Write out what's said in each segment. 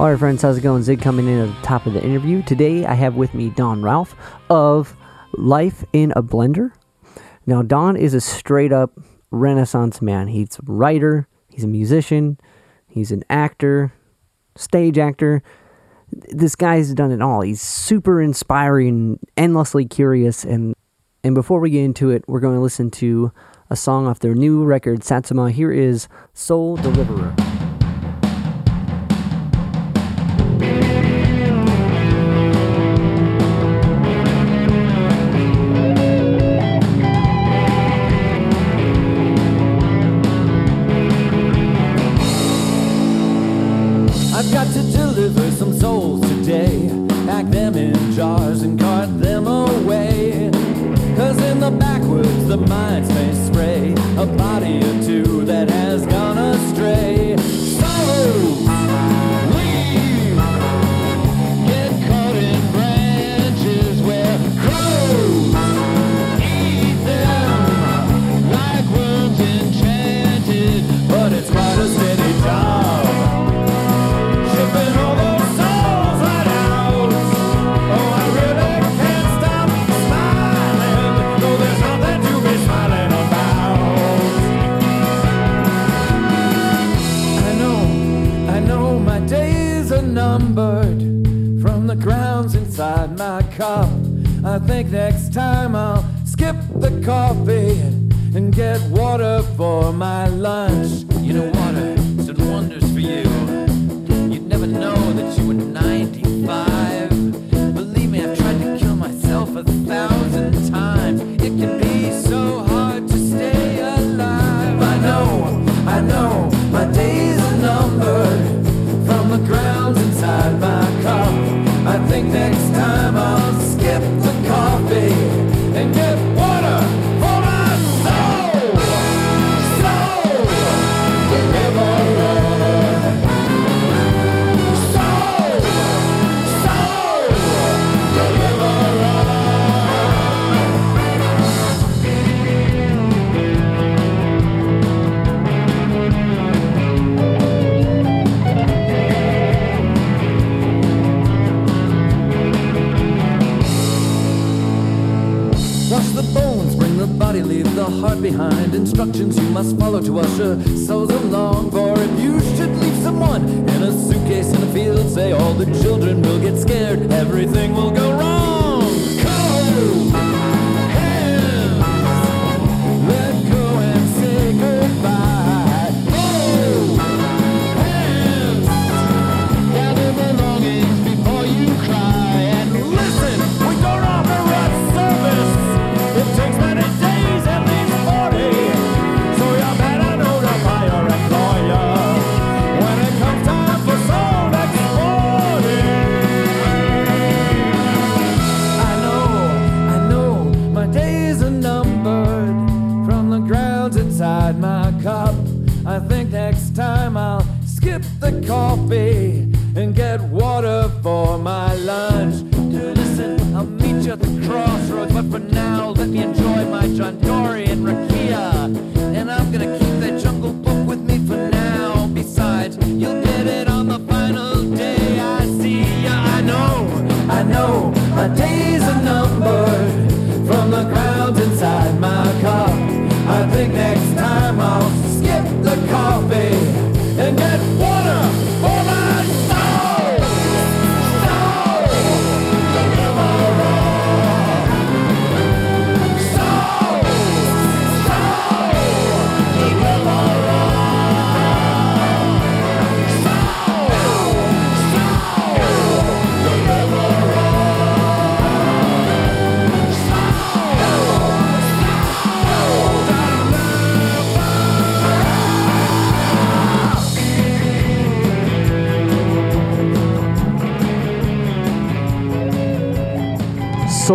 All right, friends, how's it going? Zig coming in at the top of the interview. Today, I have with me Don Rauf of Life in a Blender. Now, Don is a straight up Renaissance man. He's a writer, he's a musician, he's an actor, stage actor. This guy's done it all. He's super inspiring, endlessly curious, and and before we get into it, we're going to listen to a song off their new record, Satsuma. Here is Soul Deliverer. Behind. Instructions you must follow to usher souls along. For if you should leave someone in a suitcase in a field, say all the children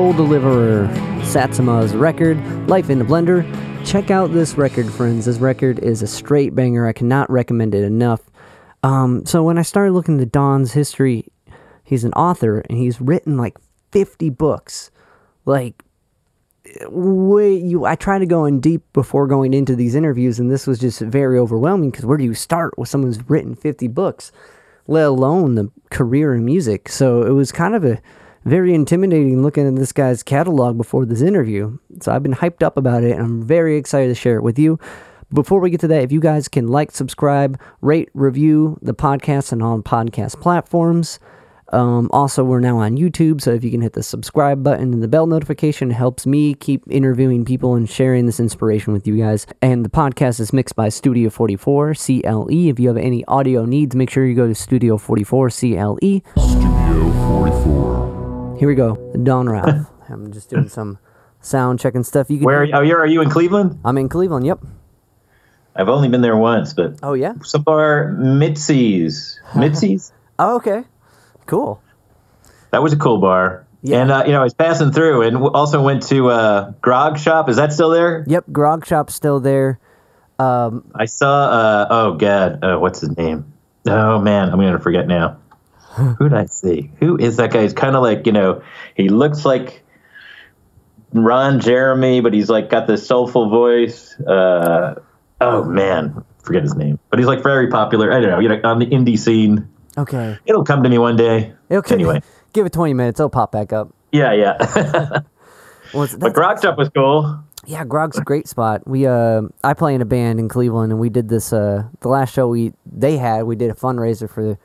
Soul Deliverer, Satsuma's record, Life in the Blender. Check out this record, friends. This record is a straight banger. I cannot recommend it enough. Um, so when I started looking at Don's history, he's an author and he's written like 50 books. Like way you I try to go in deep before going into these interviews and this was just very overwhelming because where do you start with someone who's written 50 books? let alone the career in music. So it was kind of a very intimidating looking at this guy's catalog before this interview. So I've been hyped up about it and I'm very excited to share it with you. Before we get to that, if you guys can like, subscribe, rate, review the podcast and on podcast platforms. Um, also, we're now on YouTube, so if you can hit the subscribe button and the bell notification, helps me keep interviewing people and sharing this inspiration with you guys. And the podcast is mixed by Studio 44 CLE. If you have any audio needs, make sure you go to Studio 44 CLE. Studio 44. Here we go, Don Rauf. I'm just doing some sound checking stuff. You can. Where are you, oh, you're, are you in Cleveland? I'm in Cleveland. Yep. I've only been there once, but Oh yeah. so far, Mitzi's. Mitzi's? Oh okay. Cool. That was a cool bar. Yeah. And, uh, you know, I was passing through and also went to uh, Grog Shop. Is that still there? Yep. Grog Shop's still there. Um, I saw, uh, oh, God. Uh, what's his name? Oh, man. I'm going to forget now. Who did I see? Who is that guy? He's kind of like, you know, he looks like Ron Jeremy, but he's like got this soulful voice. Uh, oh, man. Forget his name. But he's like very popular. I don't know, you know, on the indie scene. okay. It'll come to me one day. Okay. Anyway. Give it 20 minutes. It'll pop back up. Yeah, yeah. Well, but Grog Shop was cool. Yeah, Grog's a great spot. We uh I play in a band in Cleveland and we did this uh the last show we they had, we did a fundraiser for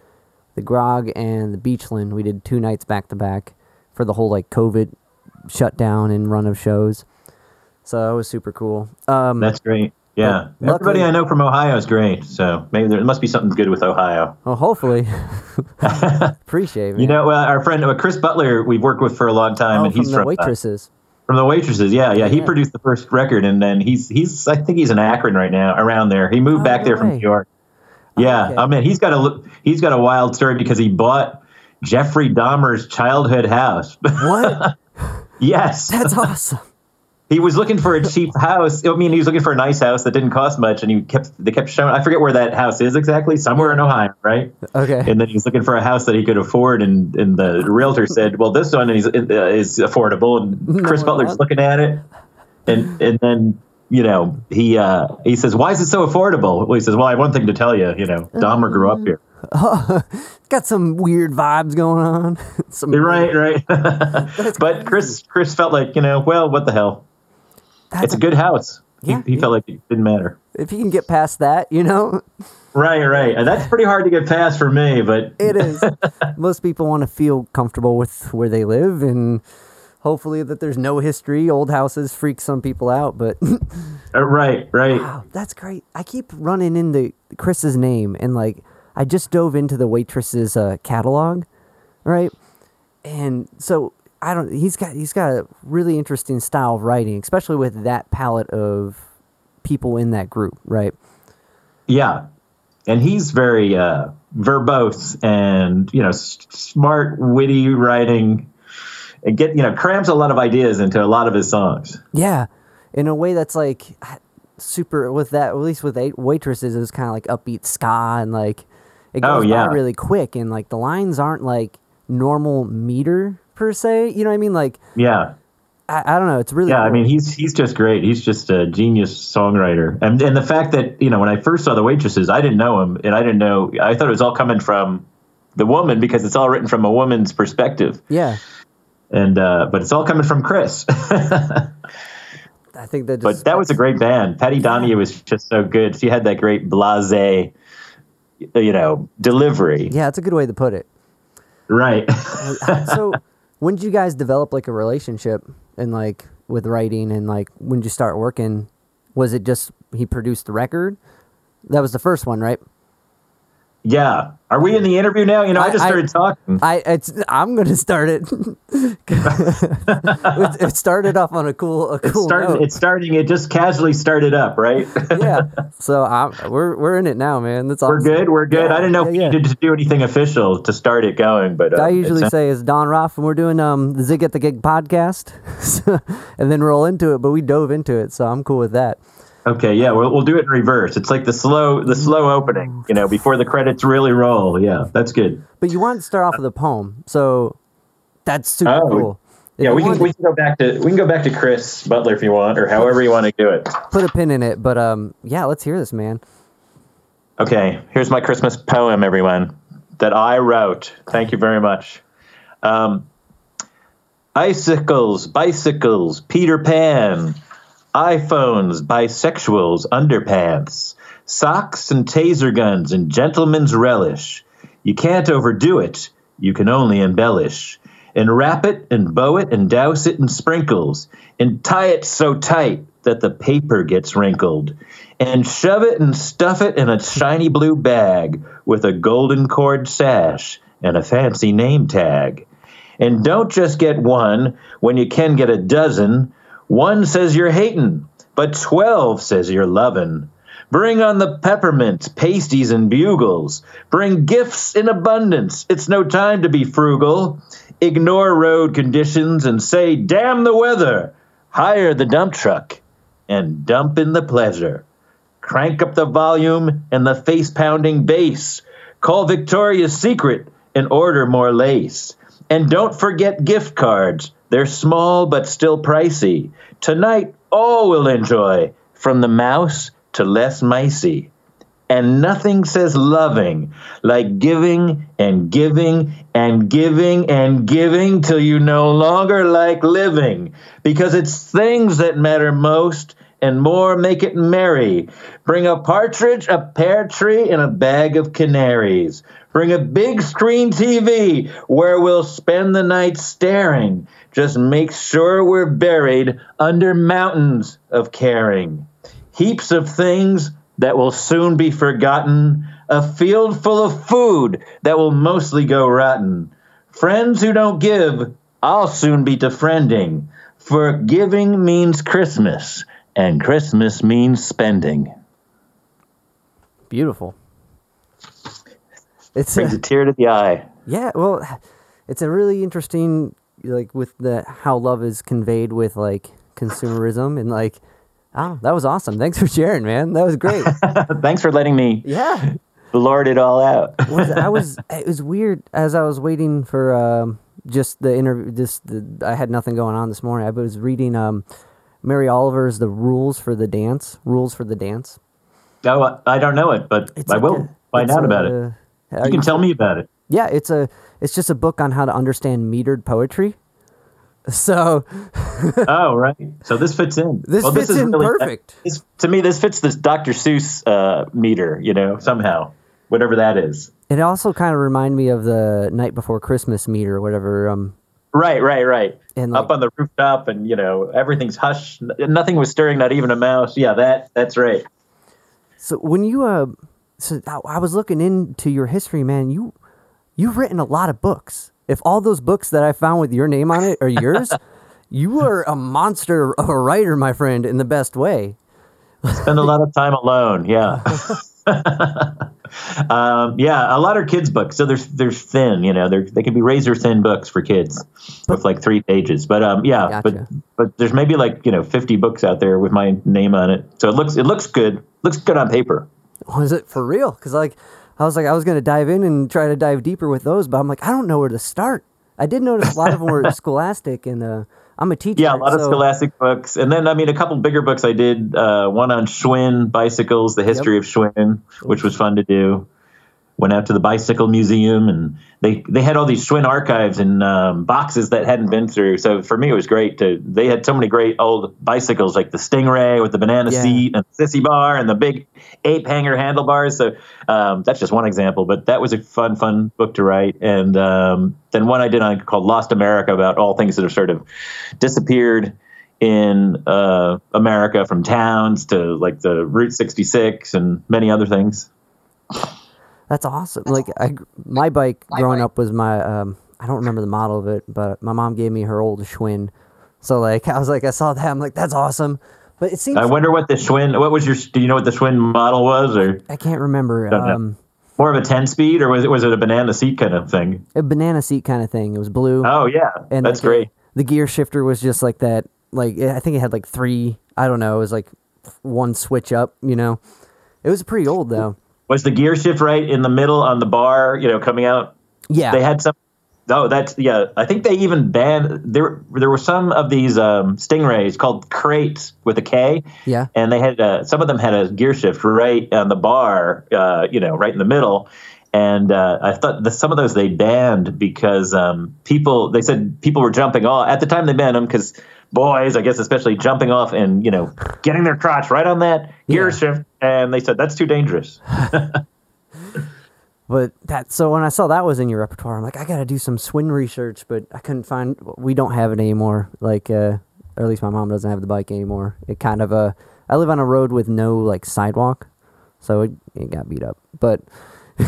the, Grog and the Beachland. We did two nights back to back for the whole like COVID shutdown and run of shows. So that was super cool. Um That's great. Yeah. Well, Everybody luckily- I know from Ohio is great. So maybe there must be something good with Ohio. well hopefully appreciate it. You know, uh, our friend uh, Chris Butler, we've worked with for a long time, oh, and from he's the from, uh, waitresses. from the waitresses. Yeah, yeah. He Yeah. produced the first record, and then he's he's I think he's in Akron right now, around there. He moved Oh, back there from. New York. Yeah, okay. I mean, he's got a he's got a wild story because he bought Jeffrey Dahmer's childhood house. What? yes, That's awesome. he was looking for a cheap house. I mean, he was looking for a nice house that didn't cost much, and he kept they kept showing. I forget where that house is exactly. Somewhere in Ohio, right? Okay. And then he was looking for a house that he could afford, and, and the realtor said, "Well, this one is uh, is affordable." And Chris No, Butler's not. looking at it, and and then you know he uh, he says, "Why is it so affordable?" Well, he says, "Well, I have one thing to tell you. You know, Dahmer grew up here." Got some weird vibes going on. some Right, right. but Chris Chris felt like you know, well, what the hell? That's It's a good house. Yeah, he, he felt like it didn't matter. if you can get past that, you know, Right, right. And that's pretty hard to get past for me, but it is. Most people want to feel comfortable with where they live, and hopefully that there's no history. Old houses freak some people out, but uh, right, right. wow, that's great. I keep running into Chris's name, and like I just dove into the waitress's uh, catalog, right? And so I don't. He's got he's got a really interesting style of writing, especially with that palette of people in that group, right? Yeah, and he's very uh, verbose and you know s- smart, witty writing, and get you know crams a lot of ideas into a lot of his songs. Yeah, in a way that's like super with that. At least with eight waitresses, it was kind of like upbeat ska and like it Oh, goes yeah. by really quick and like the lines aren't like normal meter per se. You know what I mean? Like Yeah, I, I don't know. It's really yeah. I mean, he's he's just great. He's just a genius songwriter, and and the fact that you know when I first saw the waitresses, I didn't know him, and I didn't know. I thought it was all coming from the woman because it's all written from a woman's perspective, yeah. And uh, but it's all coming from Chris. I think that. but that was a great band. Patty Donahue was just so good. She had that great blase, you know, delivery. yeah, it's a good way to put it. Right. so when did you guys develop like a relationship and like with writing and like when did you start working? Was it just he produced the record? That was the first one, right? Yeah. Are we in the interview now? You know, I, I- just I- started talking. I it's I'm gonna start it. it, it started off on a cool a It's cool starting. note. It's starting. It just casually started up, right? yeah. So I'm, we're we're in it now, man. That's awesome. We're good. We're good. Yeah, I didn't know if you yeah. needed to do anything official to start it going, but uh, I usually say is Don Rauf, and we're doing um the Zig at the Gig podcast, and then roll into it. But we dove into it, so I'm cool with that. Okay. Yeah, we'll, we'll do it in reverse. It's like the slow, the slow opening. You know, before the credits really roll. Yeah, that's good. But you wanted to start off with a poem, so that's super Oh, cool. If Yeah, we can wanted we can go back to we can go back to Chris Butler if you want, or however you want to do it. put a pin in it, but um, yeah, let's hear this, man. Okay, here's my Christmas poem, everyone. that I wrote. Thank you very much. Um, icicles, bicycles, Peter Pan, iPhones, bisexuals, underpants, socks and taser guns and gentlemen's relish. You can't overdo it. You can only embellish. And wrap it and bow it and douse it in sprinkles and tie it so tight that the paper gets wrinkled and shove it and stuff it in a shiny blue bag with a golden cord sash and a fancy name tag. And don't just get one when you can get a dozen. One says you're hating, but 12 says you're loving. Bring on the peppermint, pasties, and bugles. Bring gifts in abundance. It's no time to be frugal. Ignore road conditions and say, damn the weather. Hire the dump truck and dump in the pleasure. Crank up the volume and the face pounding bass. Call Victoria's Secret and order more lace. And don't forget gift cards. They're small but still pricey. Tonight, all will enjoy, from the mouse to less micey. And nothing says loving like giving and giving and giving and giving till you no longer like living. Because it's things that matter most and more make it merry. Bring a partridge, a pear tree, and a bag of canaries. Bring a big screen TV where we'll spend the night staring. Just make sure we're buried under mountains of caring. Heaps of things that will soon be forgotten. A field full of food that will mostly go rotten. Friends who don't give, I'll soon be defriending. For giving means Christmas, and Christmas means spending. Beautiful. It's Brings a, a tear to the eye. yeah, well, it's a really interesting like with the how love is conveyed with like consumerism and like oh that was awesome. Thanks for sharing, man. That was great. Thanks for letting me yeah. lord it all out. was I was it was weird as I was waiting for um, just the interview. Just the, I had nothing going on this morning. I was reading um, Mary Oliver's "The Rules for the Dance." Rules for the Dance. oh, I don't know it, but I like will a- find it's out about it. You can tell me about it. Yeah, it's a it's just a book on how to understand metered poetry. So oh, right. So this fits in. This fits is in perfect. This, to me, this fits this Dr. Seuss uh, meter. You know, somehow, whatever that is. it also kind of reminded me of the night before Christmas meter, or whatever. Um, Right, right, right. And, Up on the rooftop, and you know, everything's hushed. Nothing was stirring, not even a mouse. Yeah, that that's right. So when you uh, so I, was looking into your history, man. You you've written a lot of books. If all those books that I found with your name on it are yours, you are a monster of a writer, my friend, in the best way. Spend a lot of time alone. Yeah. um, yeah, a lot of kids' books. So there's there's thin, you know, they're, they can be razor thin books for kids with like three pages. But um, yeah, Gotcha. but but there's maybe like you know 50 books out there with my name on it. So it looks it looks good. Looks good on paper. Was it for real? Because like I was like I was gonna dive in and try to dive deeper with those, but I'm like I don't know where to start. I did notice a lot of them were scholastic, and uh, I'm a teacher. Yeah, a lot of scholastic books, and then I mean a couple bigger books. I did uh, one on Schwinn bicycles, the history of Schwinn, which was fun to do. Went out to the bicycle museum, and they they had all these Schwinn archives and um, boxes that hadn't been through. So for me, it was great to. They had so many great old bicycles, like the Stingray with the banana Yeah. seat and the sissy bar and the big ape hanger handlebars. So um, that's just one example, but that was a fun, fun book to write. And um, then one I did on called Lost America about all things that have sort of disappeared in uh, America from towns to like the Route 66 and many other things. That's awesome. Like I, my bike growing up was my. Um, I don't remember the model of it, but my mom gave me her old Schwinn. So like I was like I saw that I'm like that's awesome, but it seems I wonder what the Schwinn, what was your, do you know what the Schwinn model was or I can't remember. Um, more of a 10 speed or was it, was it a banana seat kind of thing? a banana seat kind of thing. It was blue. Oh yeah, and that's like, great. The gear shifter was just like that. Like I think it had like three. I don't know. It was like one switch up. You know, it was pretty old though. Was the gear shift right in the middle on the bar, you know, coming out? Yeah, They had some. Oh, that's yeah. I think they even banned there. There were some of these um, stingrays called Krates with a K. Yeah. and they had uh, some of them had a gear shift right on the bar, uh, you know, right in the middle. and uh, I thought that some of those they banned because um, people they said people were jumping off at the time they banned them because boys I guess especially jumping off and you know getting their crotch right on that gear Yeah. shift and they said that's too dangerous. But that so when I saw that was in your repertoire, I'm like, I gotta do some Schwinn research, but I couldn't find. We don't have it anymore. Like, uh, or at least my mom doesn't have the bike anymore. It kind of uh, I live on a road with no like sidewalk, so it, it got beat up. But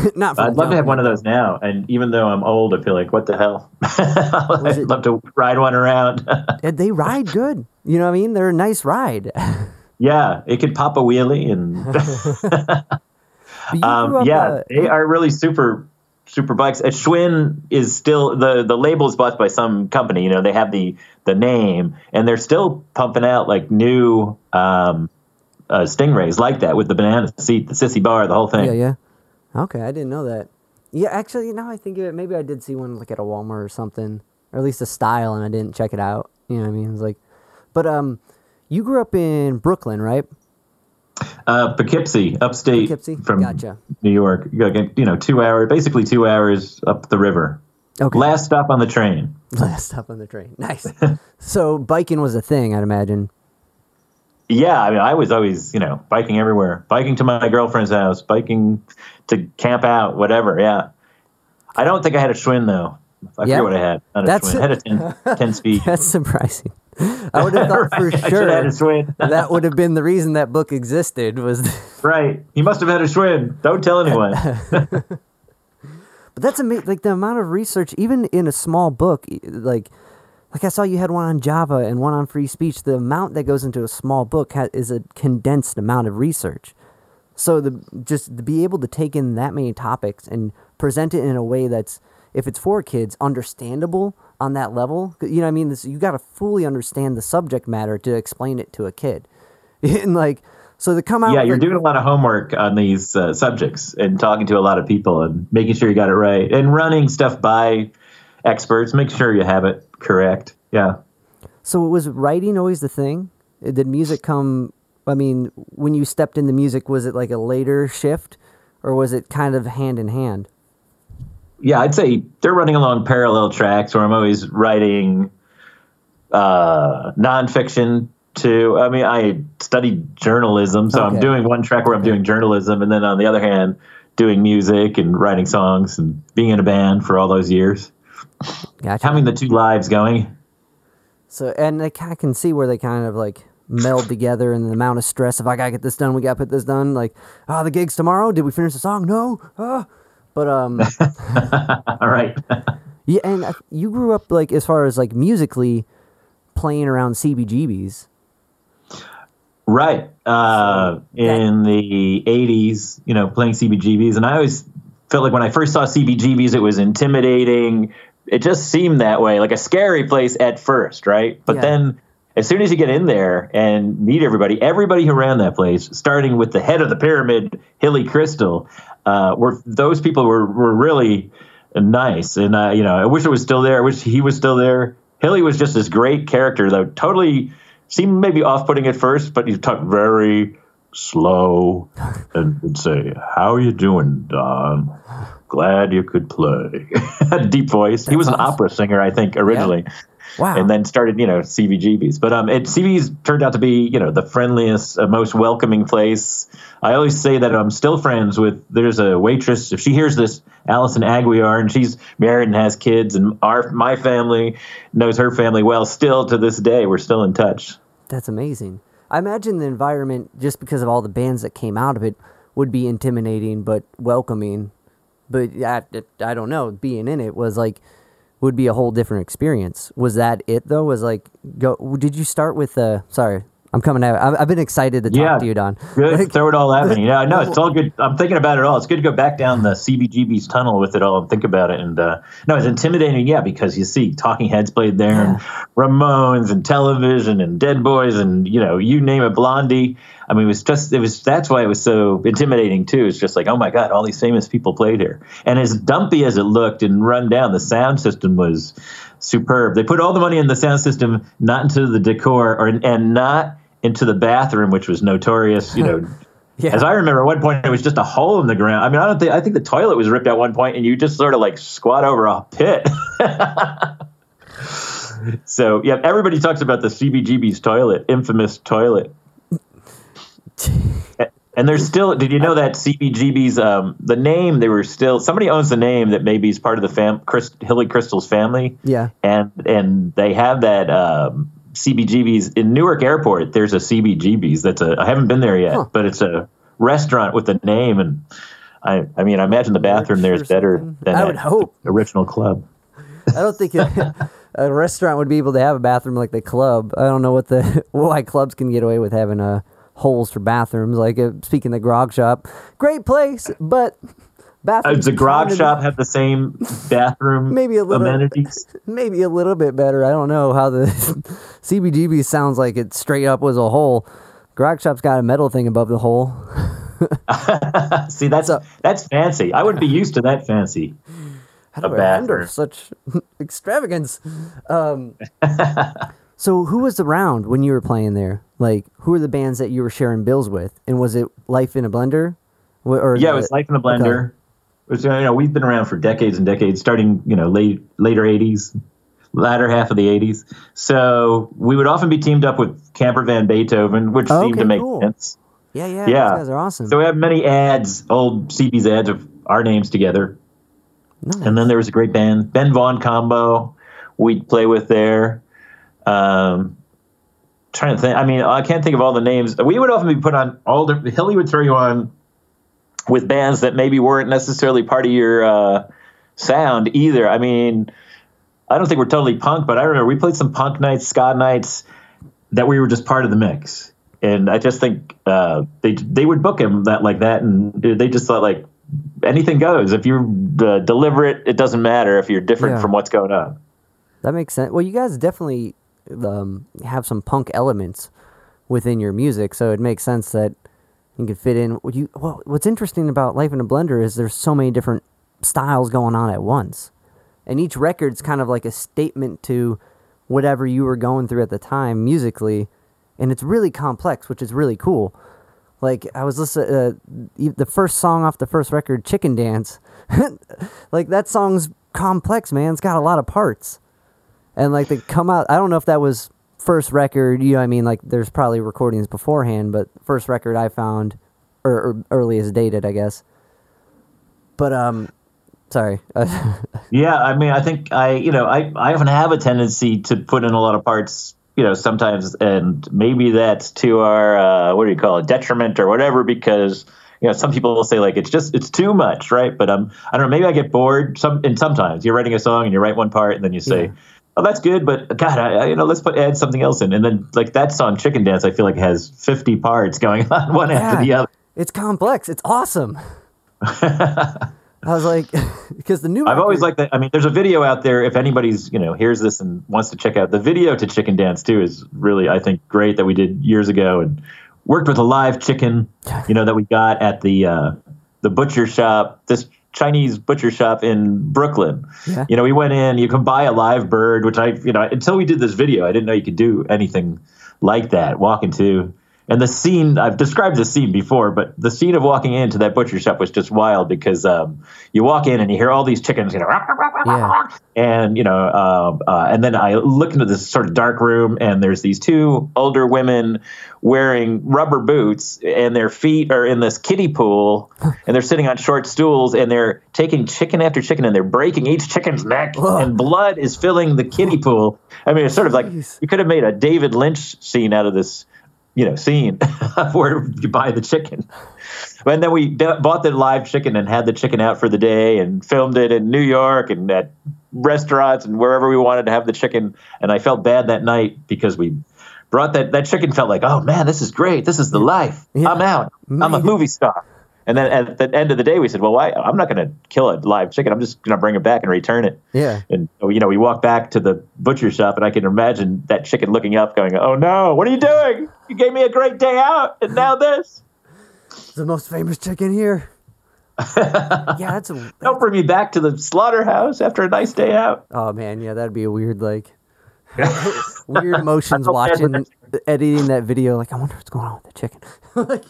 not. I'd love to have one of those now, and even though I'm old, I feel like what the hell? I'd it- love to ride one around. They ride good. You know what I mean? They're a nice ride. yeah, it could pop a wheelie and. But you grew Um, yeah, uh, they are really super super bikes. Uh, Schwinn is still the the label is bought by some company. You know, they have the the name, and they're still pumping out like new um, uh, Stingrays like that with the banana seat, the sissy bar, the whole thing. Yeah, yeah. Okay, I didn't know that. Yeah, actually, now I think of it, maybe I did see one like at a Walmart or something, or at least a style, and I didn't check it out. You know what I mean? It's like, but um, you grew up in Brooklyn, right? Uh, Poughkeepsie, upstate Poughkeepsie? from Gotcha. New York. You You know, two hours, basically two hours up the river. Okay. Last stop on the train. Last stop on the train. Nice. so biking was a thing, I'd imagine. Yeah, I mean, I was always, you know, biking everywhere. Biking to my girlfriend's house, biking to camp out, whatever. Yeah. I don't think I had a Schwinn, though. I Yeah? forget what I had. Not a That's- Schwinn. I had a 10, 10 speed. That's surprising. I would have thought for sure a that would have been the reason that book existed was. right. He must have had a Schwinn. Don't tell anyone. But that's amazing. Like the amount of research, even in a small book, like like I saw you had one on Java and one on free speech. The amount that goes into a small book ha- is a condensed amount of research. So the just to be able to take in that many topics and present it in a way that's, if it's for kids, understandable on that level. You know what I mean? This, you got to fully understand the subject matter to explain it to a kid. and like, so to come out. yeah, you're like, doing a lot of homework on these uh, subjects and talking to a lot of people and making sure you got it right and running stuff by experts. Make sure you have it correct. Yeah. So was writing always the thing? Did music come? I mean, when you stepped into music, was it like a later shift, or was it kind of hand in hand? yeah, I'd say they're running along parallel tracks where I'm always writing uh, nonfiction too. I mean, I studied journalism, so Okay. I'm doing one track where I'm doing journalism, and then on the other hand, doing music and writing songs and being in a band for all those years, Gotcha. having the two lives going. so and I can see where they kind of like meld together, and the amount of stress. If I gotta get this done, we gotta put this done. Like, oh, the gig's tomorrow. Did we finish the song? No. Ah. But um, all right. yeah, and you grew up like as far as like musically playing around CBGBs. Right. Uh, in the 80s, you know, playing CBGBs. And I always felt like when I first saw CBGBs, it was intimidating. It just seemed that way, like a scary place at first, right? But Yeah. then as soon as you get in there and meet everybody, everybody who ran that place, starting with the head of the pyramid, Hilly Kristal, uh, were those people were, were really nice. And, uh, you know, I wish it was still there. I wish he was still there. Hilly was just this great character, though, totally seemed maybe off putting at first, but he talked very slow and would say, How are you doing, Don? Glad you could play. Had a deep voice. he was an opera singer, I think, originally. Wow. And then started, you know, CBGBs. But um, it, CB's turned out to be, you know, the friendliest, uh, most welcoming place. I always say that I'm still friends with. There's a waitress. If she hears this, Allison Aguiar, and she's married and has kids, and our my family knows her family well. Still to this day, we're still in touch. That's amazing. I imagine the environment, just because of all the bands that came out of it, would be intimidating but welcoming. But I, I don't know. Being in it was like would be a whole different experience. Was that it though? Was like go? Did you start with uh Sorry, I'm coming out. I've, I've been excited to talk Yeah. to you, Don. Good. Like, Throw it all at me. Yeah, no, it's all good. I'm thinking about it all. It's good to go back down the CBGB's tunnel with it all and think about it. And uh, no, it's intimidating. Yeah, because you see Talking Heads played there, and Ramones, and Television, and Dead Boys, and you know, you name it, Blondie. I mean, it was just it was. That's why it was so intimidating too. It's just like, oh my god, all these famous people played here. And as dumpy as it looked and run down, the sound system was superb. They put all the money in the sound system, not into the decor, or and not into the bathroom, which was notorious. You know, Yeah. As I remember, at one point it was just a hole in the ground. I mean, I don't think I think the toilet was ripped at one point, and you just sort of like squat over a pit. so yeah, everybody talks about the CBGB's toilet, infamous toilet. And there's still. Did you know that CBGB's um, the name? They were still somebody owns the name that maybe is part of the fam, Chris, Hilly Kristal's family. Yeah. and and they have that um, CBGB's in Newark Airport. There's a CBGB's. That's a. I haven't been there yet, Huh. but it's a restaurant with a name, and I. I mean, I imagine the bathroom there is better than I would hope. original club. I don't think a, a restaurant would be able to have a bathroom like the club. I don't know what the why clubs can get away with having uh, holes for bathrooms. Like uh, speaking the grog shop, great place, but Uh. Does the grog shop have the same bathroom Maybe a little- amenities? maybe a little bit better. I don't know how the CBGB sounds like it straight up was a hole. Grog shop's got a metal thing above the hole. See, that's So- that's fancy. I wouldn't be used to that fancy. How do A I bathroom. such extravagance? Um, so, who was around when you were playing there? Like, who were the bands that you were sharing bills with? And was it Life in a Blender? Or Yeah, it was Life in the Blender. It was, you know, we've been around for decades and decades, starting you know late later '80s, latter half of the '80s. So we would often be teamed up with Camper Van Beethoven, which Oh, seemed to make cool. sense. Yeah, yeah, Yeah. Those guys are awesome. So we have many ads, old CB's ads of our names together. Nice. And then there was a great band, Ben Vaughn combo. We'd play with there. Um, trying to think. I mean, I can't think of all the names. We would often be put on all the. Hilly would throw you on with bands that maybe weren't necessarily part of your uh, sound either. I mean, I don't think we're totally punk, but I remember we played some punk nights, ska nights that we were just part of the mix. And I just think uh, they they would book him that like that, and they just thought like anything goes. If you uh, deliver it, it doesn't matter if you're different Yeah. from what's going on. That makes sense. Well, you guys definitely um, have some punk elements within your music, so it makes sense that you could fit in. You well, what's interesting about Life in a Blender is there's so many different styles going on at once, and each record's kind of like a statement to whatever you were going through at the time musically, and it's really complex, which is really cool. Like I was listening, uh, the first song off the first record, "Chicken Dance," like that song's complex, man. It's got a lot of parts and like they come out i don't know if that was first record you know what i mean like there's probably recordings beforehand but first record i found or, or earliest dated i guess but um sorry Yeah, I mean, I think I, you know, I, I often have a tendency to put in a lot of parts, you know, sometimes, and maybe that's to our, uh, what do you call it, detriment or whatever, because, you know, some people will say like it's just it's too much, right? But um, I don't know, maybe I get bored. Some and sometimes you're writing a song and you write one part and then you say, Yeah. Oh, that's good, but God, I, you know, let's put add something else in, and then like that song, Chicken Dance, I feel like has 50 parts going on one after the other. it's complex it's awesome i was like because the new I've always liked that. I mean, there's a video out there. If anybody's you know hears this and wants to check out the video to Chicken Dance too, is really I think great that we did years ago and worked with a live chicken, you know, that we got at the uh, the butcher shop. This Chinese butcher shop in Brooklyn. Yeah. You know, we went in. You can buy a live bird, which I you know until we did this video, I didn't know you could do anything like that. Walk into and the scene I've described the scene before, but the scene of walking into that butcher shop was just wild because um, you walk in and you hear all these chickens, you know, Yeah. and you know, uh, uh, and then I look into this sort of dark room, and there's these two older women wearing rubber boots, and their feet are in this kiddie pool, and they're sitting on short stools, and they're taking chicken after chicken, and they're breaking each chicken's neck, Ugh. and blood is filling the kiddie pool. I mean, it's sort of like Jeez. you could have made a David Lynch scene out of this you know scene where you buy the chicken. And then we b- bought the live chicken and had the chicken out for the day and filmed it in new york and at restaurants and wherever we wanted to have the chicken. And i felt bad that night because we brought that that chicken felt like oh man this is great. This is the life. Yeah. i'm out. I'm a movie star. And then at the end of the day we said well why i'm not going to kill a live chicken. I'm just going to bring it back and return it. Yeah. And you know, we walked back to the butcher shop, and I can imagine that chicken looking up, going, "Oh no, what are you doing? You gave me a great day out, and now this. The most famous chicken here yeah that's a Don't bring me back to the slaughterhouse after a nice day out." oh man yeah that'd be a weird like weird emotions I felt bad with watching editing that video like i wonder what's going on with the chicken like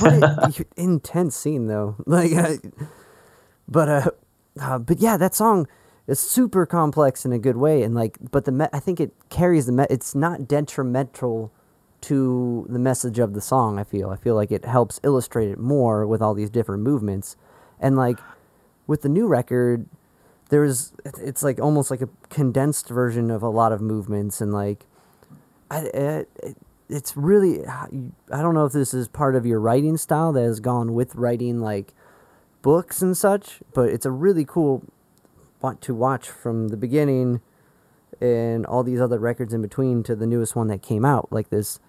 what a intense scene though. Like, uh, but uh, uh, but yeah, that song is super complex in a good way, and like, but the me- I think it carries the me- it's not detrimental to the message of the song. I feel I feel like it helps illustrate it more with all these different movements, and like with the new record, there's it's like almost like a condensed version of a lot of movements, and like I. It, it's really I don't know if this is part of your writing style that has gone with writing like books and such, but it's a really cool want to watch from the beginning and all these other records in between to the newest one that came out. Like this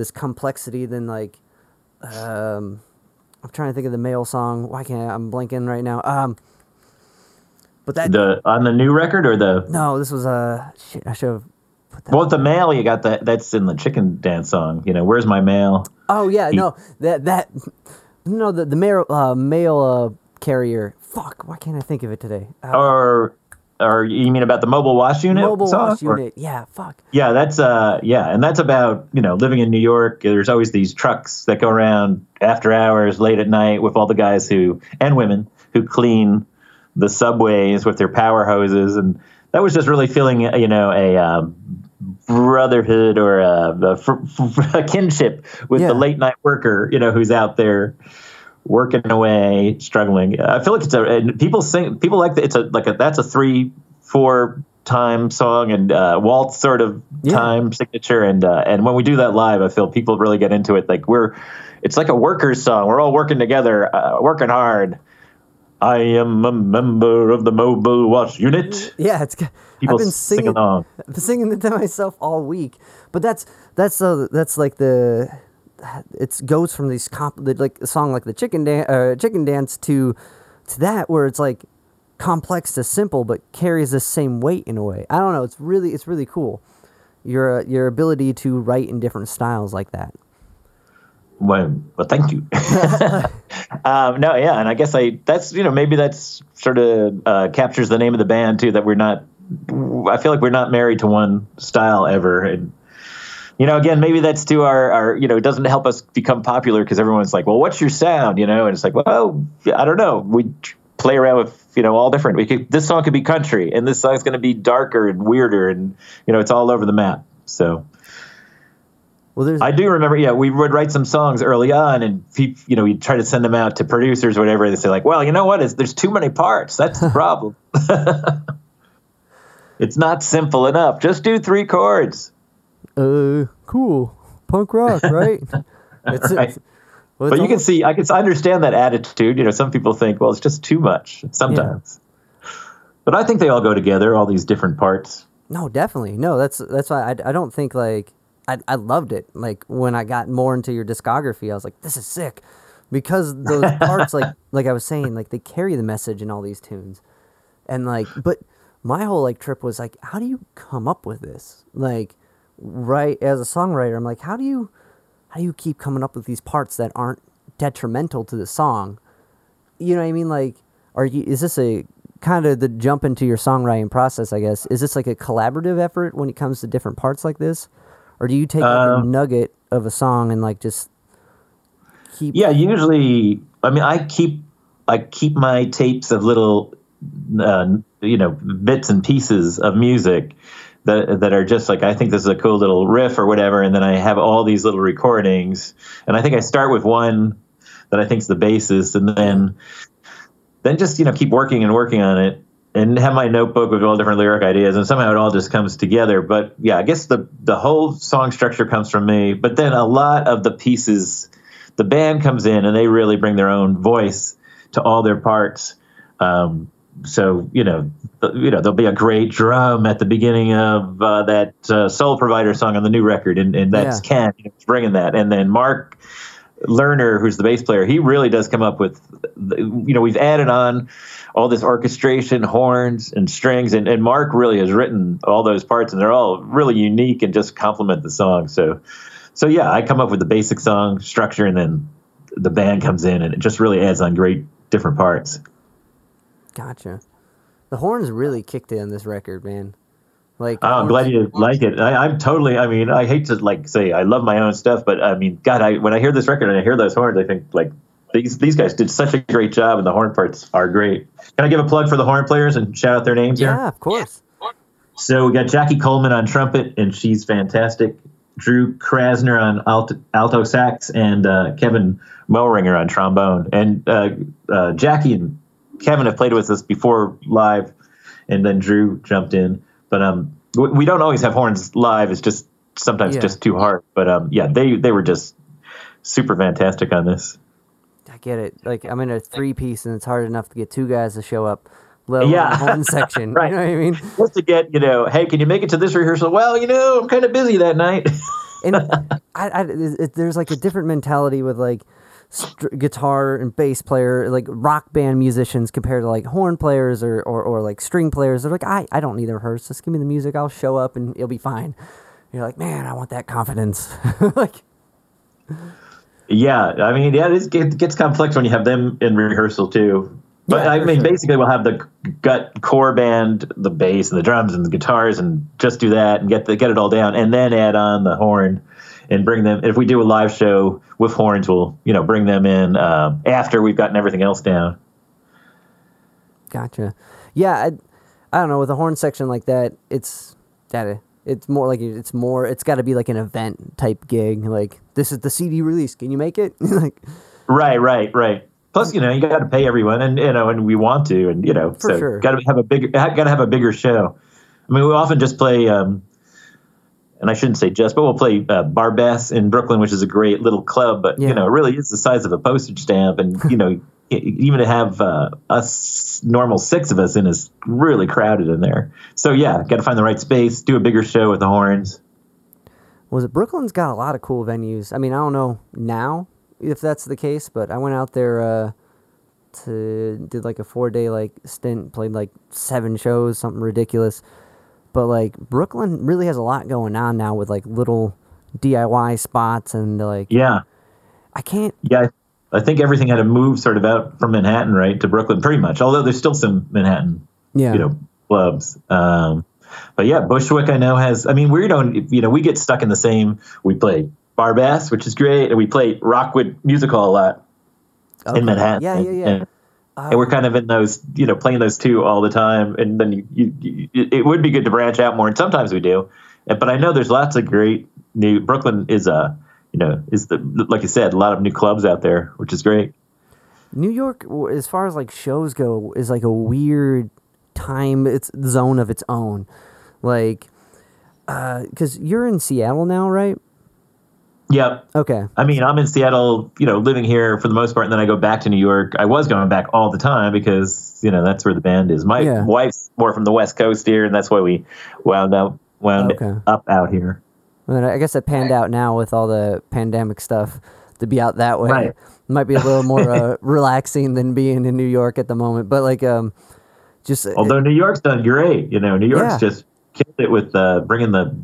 this complexity than like um I'm trying to think of the male song. Why can't I, I'm blanking right now. Um but that The on the new record or the no, this was a uh, shit. I should have put that. well, the mail you got that that's in the chicken dance song. You know, where's my mail? Oh yeah, He- no, that that no the the male uh, male uh, carrier. Fuck, why can't I think of it today? Uh, Or or you mean about the mobile wash unit? mobile song? wash Or- unit. Yeah, fuck. Yeah, that's uh yeah, and that's about, you know, living in New York. There's always these trucks that go around after hours, late at night with all the guys who and women who clean the subways with their power hoses and that was just really feeling, you know, a um, brotherhood or a, a, a kinship with Yeah. the late night worker, you know, who's out there working away, struggling. I feel like it's a people sing people like that. It's a like a that's a three four time song and uh, waltz sort of Yeah. time signature and uh, and when we do that live, I feel people really get into it. Like we're it's like a workers song. We're all working together, uh, working hard. I am a member of the mobile Wash unit. Yeah, it's. People I've been sing singing. along. I've been singing it to myself all week, but that's that's uh, that's like the it goes from these comp the, like a song like the chicken dance uh, chicken dance to to that where it's like complex to simple but carries the same weight in a way. I don't know. It's really it's really cool. Your uh, your ability to write in different styles like that. Well, well, thank you. um, no, yeah, and I guess I that's you know maybe that's sort of uh, captures the name of the band too. That we're not. I feel like we're not married to one style ever, and you know, again, maybe that's to our our you know it doesn't help us become popular because everyone's like, well, what's your sound? You know, and it's like, well, I don't know. We play around with you know all different. We could this song could be country, and this song's going to be darker and weirder, and you know, it's all over the map. So. Well, there's I do remember, yeah, we would write some songs early on, and you know, we'd try to send them out to producers or whatever. They say like, "Well, you know what? It's, there's too many parts. That's the problem. it's not simple enough. Just do three chords." Uh cool punk rock, right? Right. well, But you can see, I can understand that attitude. You know, some people think, "Well, it's just too much." Sometimes, but I think they all go together. All these different parts. No, definitely. No, that's that's why I, I don't think like I I loved it. Like when I got more into your discography, I was like, this is sick, because those parts like like I was saying, like they carry the message in all these tunes, and like but my whole like trip was like, how do you come up with this? Like, right as a songwriter, I'm like, how do you how do you keep coming up with these parts that aren't detrimental to the song? you know what I mean? Like, are you? Is this a kind of the jump into your songwriting process? I guess is this like a collaborative effort when it comes to different parts like this, or do you take like a Um, nugget of a song and like just keep? Yeah, usually. I mean, I keep I keep my tapes of little, uh, you know, bits and pieces of music that that are just like I think this is a cool little riff or whatever, and then I have all these little recordings, and I think I start with one that I think's the basis, and then then just you know keep working and working on it. And have my notebook with all different lyric ideas, and somehow it all just comes together. But yeah, I guess the the whole song structure comes from me. But then a lot of the pieces the band comes in and they really bring their own voice to all their parts. Um, so you know, you know, there'll be a great drum at the beginning of uh, that uh, Soul Provider song on the new record, and, and that's Yeah. Ken who's bringing that, and then Mark Lerner, who's the bass player, he really does come up with, the- you know, we've added on all this orchestration, horns, and strings, and, and Mark really has written all those parts, and they're all really unique and just complement the song. So, so yeah, I come up with the basic song structure, and then the band comes in, and it just really adds on great different parts. Gotcha. The horns really kicked in this record, man. Like, Oh, I'm glad you like it. I, I'm totally. I mean, I hate to like say I love my own stuff, but I mean, God, I when I hear this record and I hear those horns, I think like these these guys did such a great job, and the horn parts are great. Can I give a plug for the horn players and shout out their names here? Yeah, of course. So we got Jackie Coleman on trumpet, and she's fantastic. Drew Krasner on alto, alto sax, and uh, Kevin Melringer on trombone. And uh, uh, Jackie and Kevin have played with us before live, and then Drew jumped in. But um, we, don't always have horns live. It's just sometimes Yeah. just too hard. But um, yeah, they they were just super fantastic on this. I get it. Like I'm in a three piece, and it's hard enough to get two guys to show up. Let Yeah. horn section. Right. You know what I mean? Just to get you know, hey, can you make it to this rehearsal? Well, you know, I'm kind of busy that night. and I, I, it, there's like a different mentality with like str- guitar and bass player, like rock band musicians compared to like horn players or, or, or like string players. They're like, I, I don't need to rehearse. Just give me the music. I'll show up and it'll be fine. You're like, man, I want that confidence. like, Yeah, I mean, yeah, it, is, it gets complex when you have them in rehearsal too. But Yeah, I mean, sure. basically, we'll have the gut core band, the bass and the drums and the guitars, and just do that and get the get it all down, and then add on the horn and bring them. If we do a live show with horns, we'll you know bring them in um, after we've gotten everything else down. gotcha. Yeah, I, I don't know. With a horn section like that, it's that it's more like it's more. It's got to be like an event type gig. Like this is the CD release. Can you make it? like Right, right, right. Plus, you know, you got to pay everyone, and you know, and we want to, and you know, For so sure. got to have a bigger, got to have a bigger show. I mean, we often just play, um, and I shouldn't say just, but we'll play uh, Barbès in Brooklyn, which is a great little club, but Yeah. you know, it really is the size of a postage stamp, and you know, even to have uh, us normal six of us in is really crowded in there. So yeah, got to find the right space, do a bigger show with the horns. was it Brooklyn's got a lot of cool venues. I mean, I don't know now if that's the case, but I went out there uh, to did like a four day like stint, played like seven shows, something ridiculous. But like Brooklyn really has a lot going on now with like little DIY spots and like Yeah, I can't. Yeah, I think everything had to move sort of out from Manhattan, right, to Brooklyn, pretty much. Although there's still some Manhattan, Yeah. you know, clubs. Um, but yeah, Bushwick, I know has. I mean, we don't, you know, we get stuck in the same. We play Barbès, which is great, and we play Rockwood Music Hall a lot Okay. in Manhattan. Yeah, yeah, yeah. And, and we're kind of in those, you know, playing those two all the time. And then you, you, you, it would be good to branch out more, and sometimes we do. But I know there's lots of great new. Brooklyn is a, you know, is the like you said, a lot of new clubs out there, which is great. New York, as far as like shows go, is like a weird time. It's zone of its own, like, uh, because you're in Seattle now, right? Yep. Okay. I mean, I'm in Seattle, you know, living here for the most part, and then I go back to New York. I was going back all the time because, you know, that's where the band is. My Yeah. wife's more from the West Coast here, and that's why we wound up wound Okay. up out here. And I guess it panned out now with all the pandemic stuff to be out that way. Right. Might be a little more uh, relaxing than being in New York at the moment. But like, um, just Although New York's done great, you know, New York's Yeah. just killed it with uh, bringing the,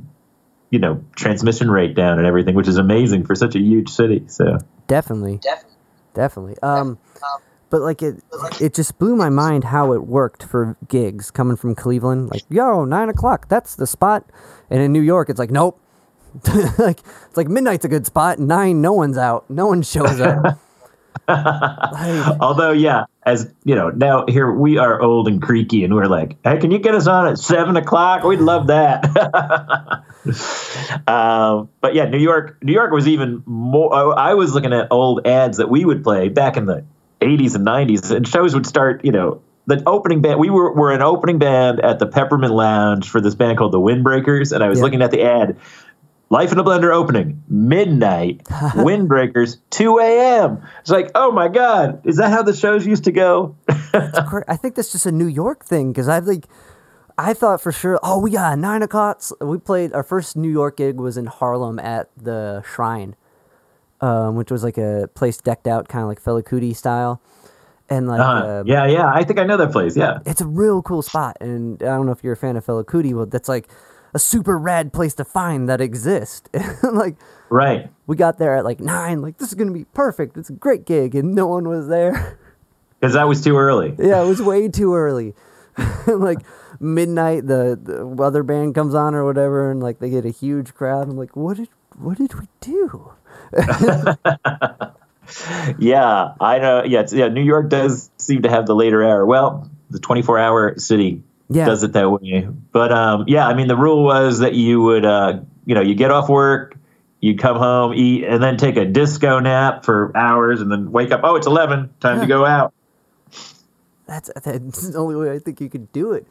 you know, transmission rate down and everything, which is amazing for such a huge city. So definitely, definitely. Um, but like it, it just blew my mind how it worked for gigs coming from Cleveland. Like, yo, nine o'clock, that's the spot. And in New York, it's like, nope. like it's like midnight's a good spot. Nine, no one's out. No one shows up. like, Although, yeah, as you know, now here we are old and creaky, and we're like, hey, can you get us on at seven o'clock? We'd love that. um, but yeah, New York, New York was even more. I was looking at old ads that we would play back in the '80s and '90s, and shows would start. You know, the opening band. We were were an opening band at the Peppermint Lounge for this band called the Windbreakers, and I was Yeah. looking at the ad. Life in a Blender opening, midnight, Windbreakers, 2 a.m. It's like, oh my God, is that how the shows used to go? I think that's just a New York thing because I like, I thought for sure. Oh, we got nine o'clock. We played our first New York gig was in Harlem at the Shrine, um, which was like a place decked out kind of like Fela Kuti style, and like Uh, um, yeah, yeah, I think I know that place. Yeah. it's a real cool spot. And I don't know if you're a fan of Fela Kuti, but that's like a super rad place to find that exists. like Right. we got there at like nine. Like this is gonna be perfect. It's a great gig, and no one was there. Because that was too early. Yeah, it was way too early. like midnight the, the other band comes on or whatever, and like they get a huge crowd. I'm like, what did what did we do? yeah, I know. Yeah, yeah. New York does seem to have the later hour. Well, the 24 hour city Yeah. does it that way. But um, yeah, I mean, the rule was that you would, uh, you know, you get off work, you come home, eat, and then take a disco nap for hours, and then wake up. Oh, it's 11. Time to go out. That's that's the only way I think you could do it.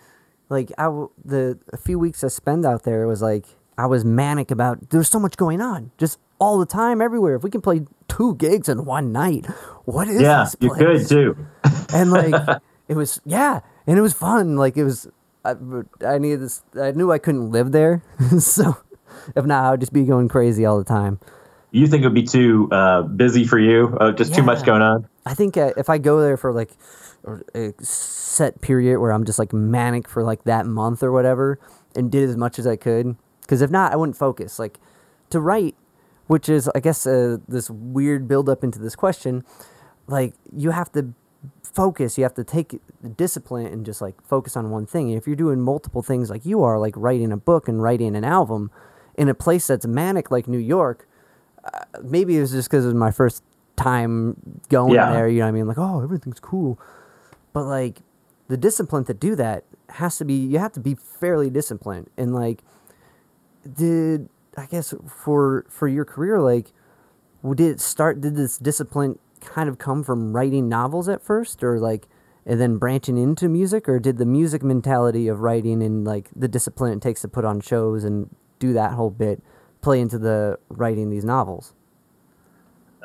Like I w- the a few weeks I spent out there it was like I was manic about there's so much going on just all the time everywhere. If we can play two gigs in one night, what is Yeah, this you could too. and like it was yeah and it was fun like it was i, I needed this i knew i couldn't live there so if not i would just be going crazy all the time You think it would be too uh, busy for you? Uh, just too much going on? i think uh, if i go there for like a set period where i'm just like manic for like that month or whatever and did as much as i could. Because if not i wouldn't focus. Like to write which is i guess uh, this weird build up into this question like you have to focus. You have to take the discipline and just like focus on one thing. And if you're doing multiple things like you are like writing a book and writing an album in a place that's manic like new york uh, maybe it was just because it was my first time going Yeah. there you know what i mean? Like oh everything's cool. But like the discipline to do that has to be you have to be fairly disciplined. And like did i guess for for your career like did it start did this discipline kind of come from writing novels at first or like and then branching into music? Or did the music mentality of writing and like the discipline it takes to put on shows and do that whole bit play into the writing these novels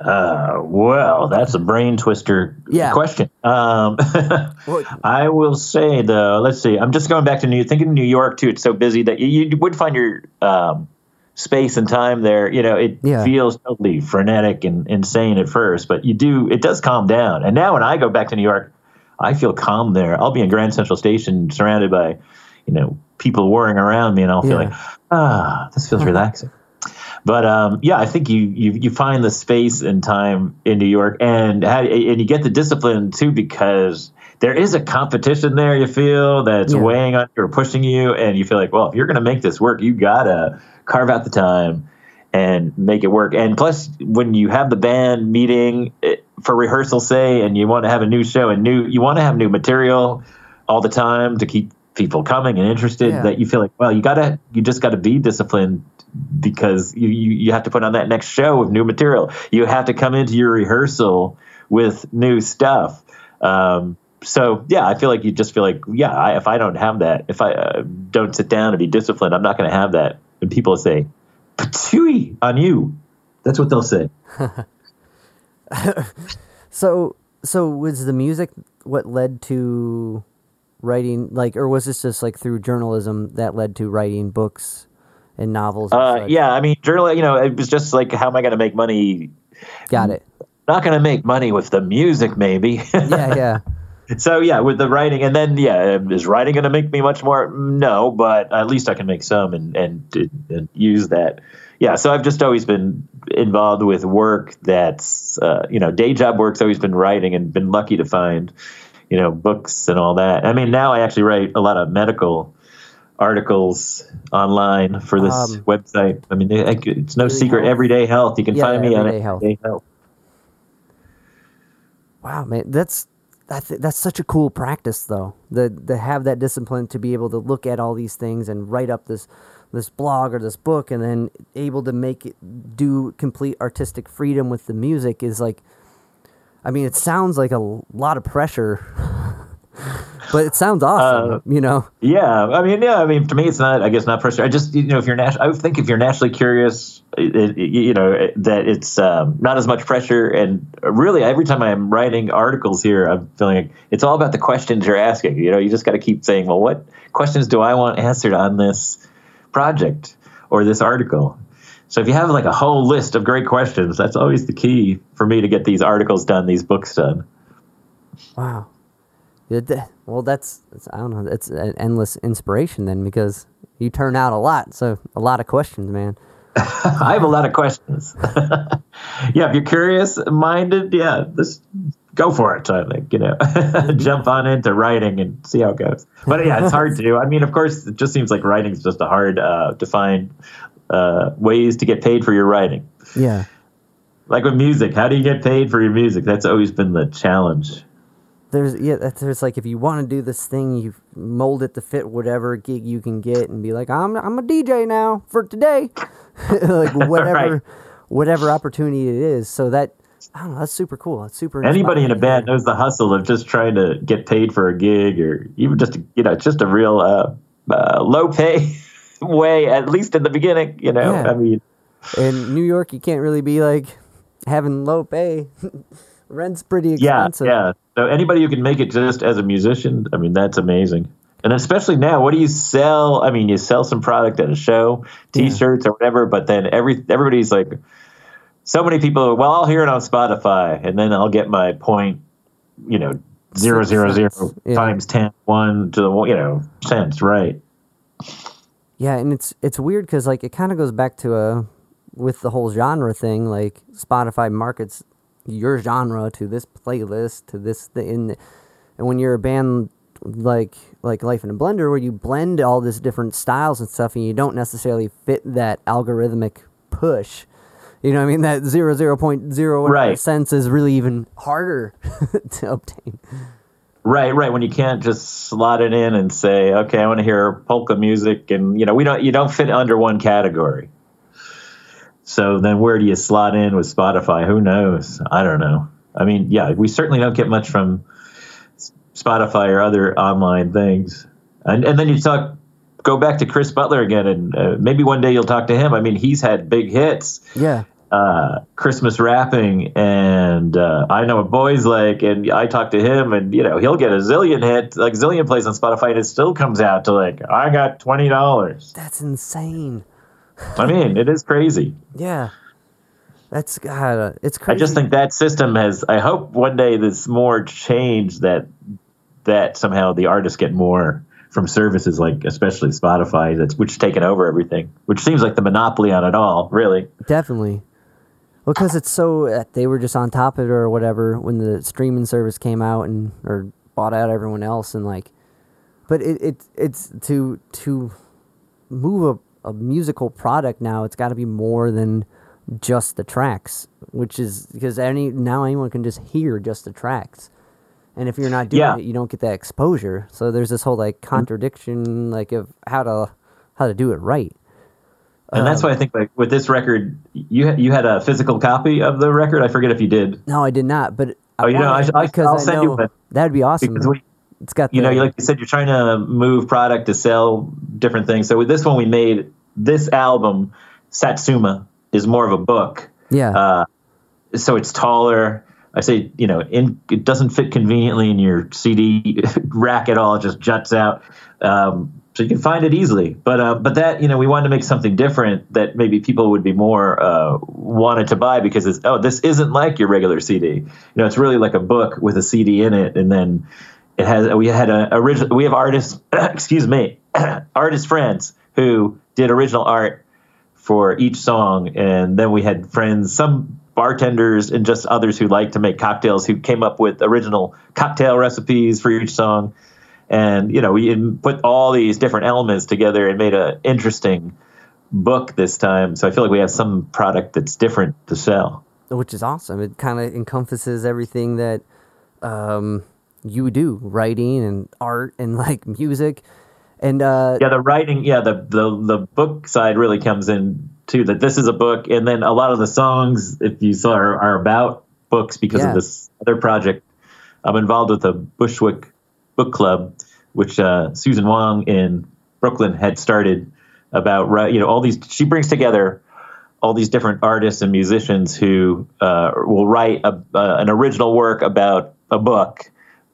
Uh, well, that's a brain twister Yeah. question. Um, I will say though, let's see. I'm just going back to New. Thinking New York too. It's so busy that you, you would find your um, space and time there. You know, it Yeah. feels totally frenetic and insane at first, but you do. It does calm down. And now when I go back to New York, I feel calm there. I'll be in Grand Central Station, surrounded by, you know, people whirring around me, and I'll feel Yeah. like, ah, this feels relaxing. But um, yeah, I think you, you you find the space and time in New York, and and you get the discipline too because there is a competition there. You feel that's Yeah. weighing on you or pushing you, and you feel like, well, if you're going to make this work, you gotta carve out the time and make it work. And plus, when you have the band meeting eh, for rehearsal, say, and you want to have a new show and new, you want to have new material all the time to keep people coming and interested. Yeah. That you feel like, well, you gotta, you just got to be disciplined because you, you you have to put on that next show with new material. You have to come into your rehearsal with new stuff. Um, so yeah, I feel like you just feel like yeah, I, if I don't have that, if I uh, don't sit down and be disciplined, I'm not going to have that. And people say, "Patooey on you." That's what they'll say. So, so was the music what led to writing, like, or was this just like through journalism that led to writing books and novels? Uh, yeah, I mean, journal. You know, it was just like, how am I going to make money? got it. Not going to make money with the music, maybe. Yeah, yeah, so yeah, with the writing, and then yeah, is writing going to make me much more? No, but at least I can make some and and, and use that. Yeah, so I've just always been involved with work that's uh, you know day job work's always been writing and been lucky to find you know books and all that. I mean, now I actually write a lot of medical articles online for this Um, website. I mean, it's no secret. Health? Everyday Health. You can Yeah, find me on Everyday Health. Health. Wow, man, that's that's that's such a cool practice, though. The to have that discipline to be able to look at all these things and write up this this blog or this book, and then able to make it do complete artistic freedom with the music is like. I mean, it sounds like a lot of pressure, but it sounds awesome. Uh, you know, Yeah, I mean, yeah, I mean, to me, it's not. I guess not pressure. I just, you know, if you're nat- I think if you're naturally curious, it, it, you know, that it's um, not as much pressure. And really, every time I'm writing articles here, I'm feeling like it's all about the questions you're asking. You know, you just got to keep saying, well, what questions do I want answered on this project or this article? So if you have like a whole list of great questions, that's always the key for me to get these articles done, these books done. wow. Well, that's, that's I don't know. That's an endless inspiration then, because you turn out a lot. So a lot of questions, man. I have a lot of questions. yeah, if you're curious minded, yeah, this go for it. I think you know, jump on into writing and see how it goes. But yeah, it's hard to do. I mean, of course, it just seems like writing is just a hard uh, to find uh, ways to get paid for your writing. Yeah. Like with music, how do you get paid for your music? That's always been the challenge. There's yeah, there's like if you want to do this thing, you mold it to fit whatever gig you can get, and be like, I'm I'm a DJ now for today, like whatever Right. whatever opportunity it is. So that I don't know, that's super cool. That's super. Anybody in a band knows the hustle of just trying to get paid for a gig, or even just you know, just a real uh, uh, low pay way, at least in the beginning. You know, Yeah. I mean, in New York, you can't really be like having low pay. Rent's pretty expensive. yeah. So anybody who can make it just as a musician, I mean, that's amazing. And especially now, what do you sell? I mean, you sell some product at a show, T-shirts or whatever, but then every everybody's like, so many people. Well, I'll hear it on Spotify, and then I'll get my point. You know, zero zero zero yeah. times ten one to the you know cents, right? Yeah, and it's it's weird because like it kind of goes back to a with the whole genre thing. Like Spotify markets your genre to this playlist to this the in, and when you're a band like like Life in a Blender, where you blend all this different styles and stuff, and you don't necessarily fit that algorithmic push. You know, what I mean that zero zero point zero Right. cents is really even harder to obtain. Right, right. When you can't just slot it in and say, "Okay, I want to hear polka music," and you know, we don't, you don't fit under one category. So then, where do you slot in with Spotify? Who knows? I don't know. I mean, yeah, we certainly don't get much from Spotify or other online things. And and then you talk, go back to Chris Butler again, and uh, maybe one day you'll talk to him. I mean, he's had big hits Yeah, uh, Christmas Wrapping, and uh, I know what boys like, and I talk to him, and you know he'll get a zillion hit, like zillion plays on Spotify, and it still comes out to like I got twenty dollars. that's insane. I mean, it is crazy. Yeah, that's God. It's crazy. I just think that system has. I hope one day there's more change that that somehow the artists get more from services like especially Spotify that's which taken over everything, which seems like the monopoly on it all, really. Definitely. Well, Because it's so uh, they were just on top of it or whatever when the streaming service came out and or bought out everyone else and like, but it, it it's to to move a, a musical product now. It's got to be more than just the tracks, which is because any now anyone can just hear just the tracks, and if you're not doing Yeah. it, you don't get that exposure. So there's this whole like mm-hmm. contradiction, like of how to how to do it right. And that's um, why I think like with this record, you you had a physical copy of the record. I forget if you did No, I did not. But I Oh, you know, I I- because I'll I send you know one. that'd be awesome. because we, it's got you know, like you said, you're trying to move product to sell different things. So with this one, we made this album, Satsuma, is more of a book. yeah, Uh, so it's taller. I say, you know, in, it doesn't fit conveniently in your CD rack at all. It just juts out. Um, so you can find it easily. But uh, but that you know we wanted to make something different that maybe people would be more uh, wanted to buy because it's oh this isn't like your regular CD. You know it's really like a book with a CD in it, and then it has we had a original we have artists excuse me artist friends who did original art for each song. And then we had friends some bartenders and just others who like to make cocktails who came up with original cocktail recipes for each song. And you know we put all these different elements together and made an interesting book this time. So i feel like we have some product that's different to sell. Which is awesome. It kind of encompasses everything that um, you do, writing and art and like music, and uh, yeah the writing yeah the the, the book side really comes in too that this is a book. And then a lot of the songs if you saw are, are about books because Yeah. of this other project. I'm involved with the bushwick book club which uh, susan Hwang in brooklyn had started about you know all these she brings together all these different artists and musicians who uh, will write a, uh, an original work about a book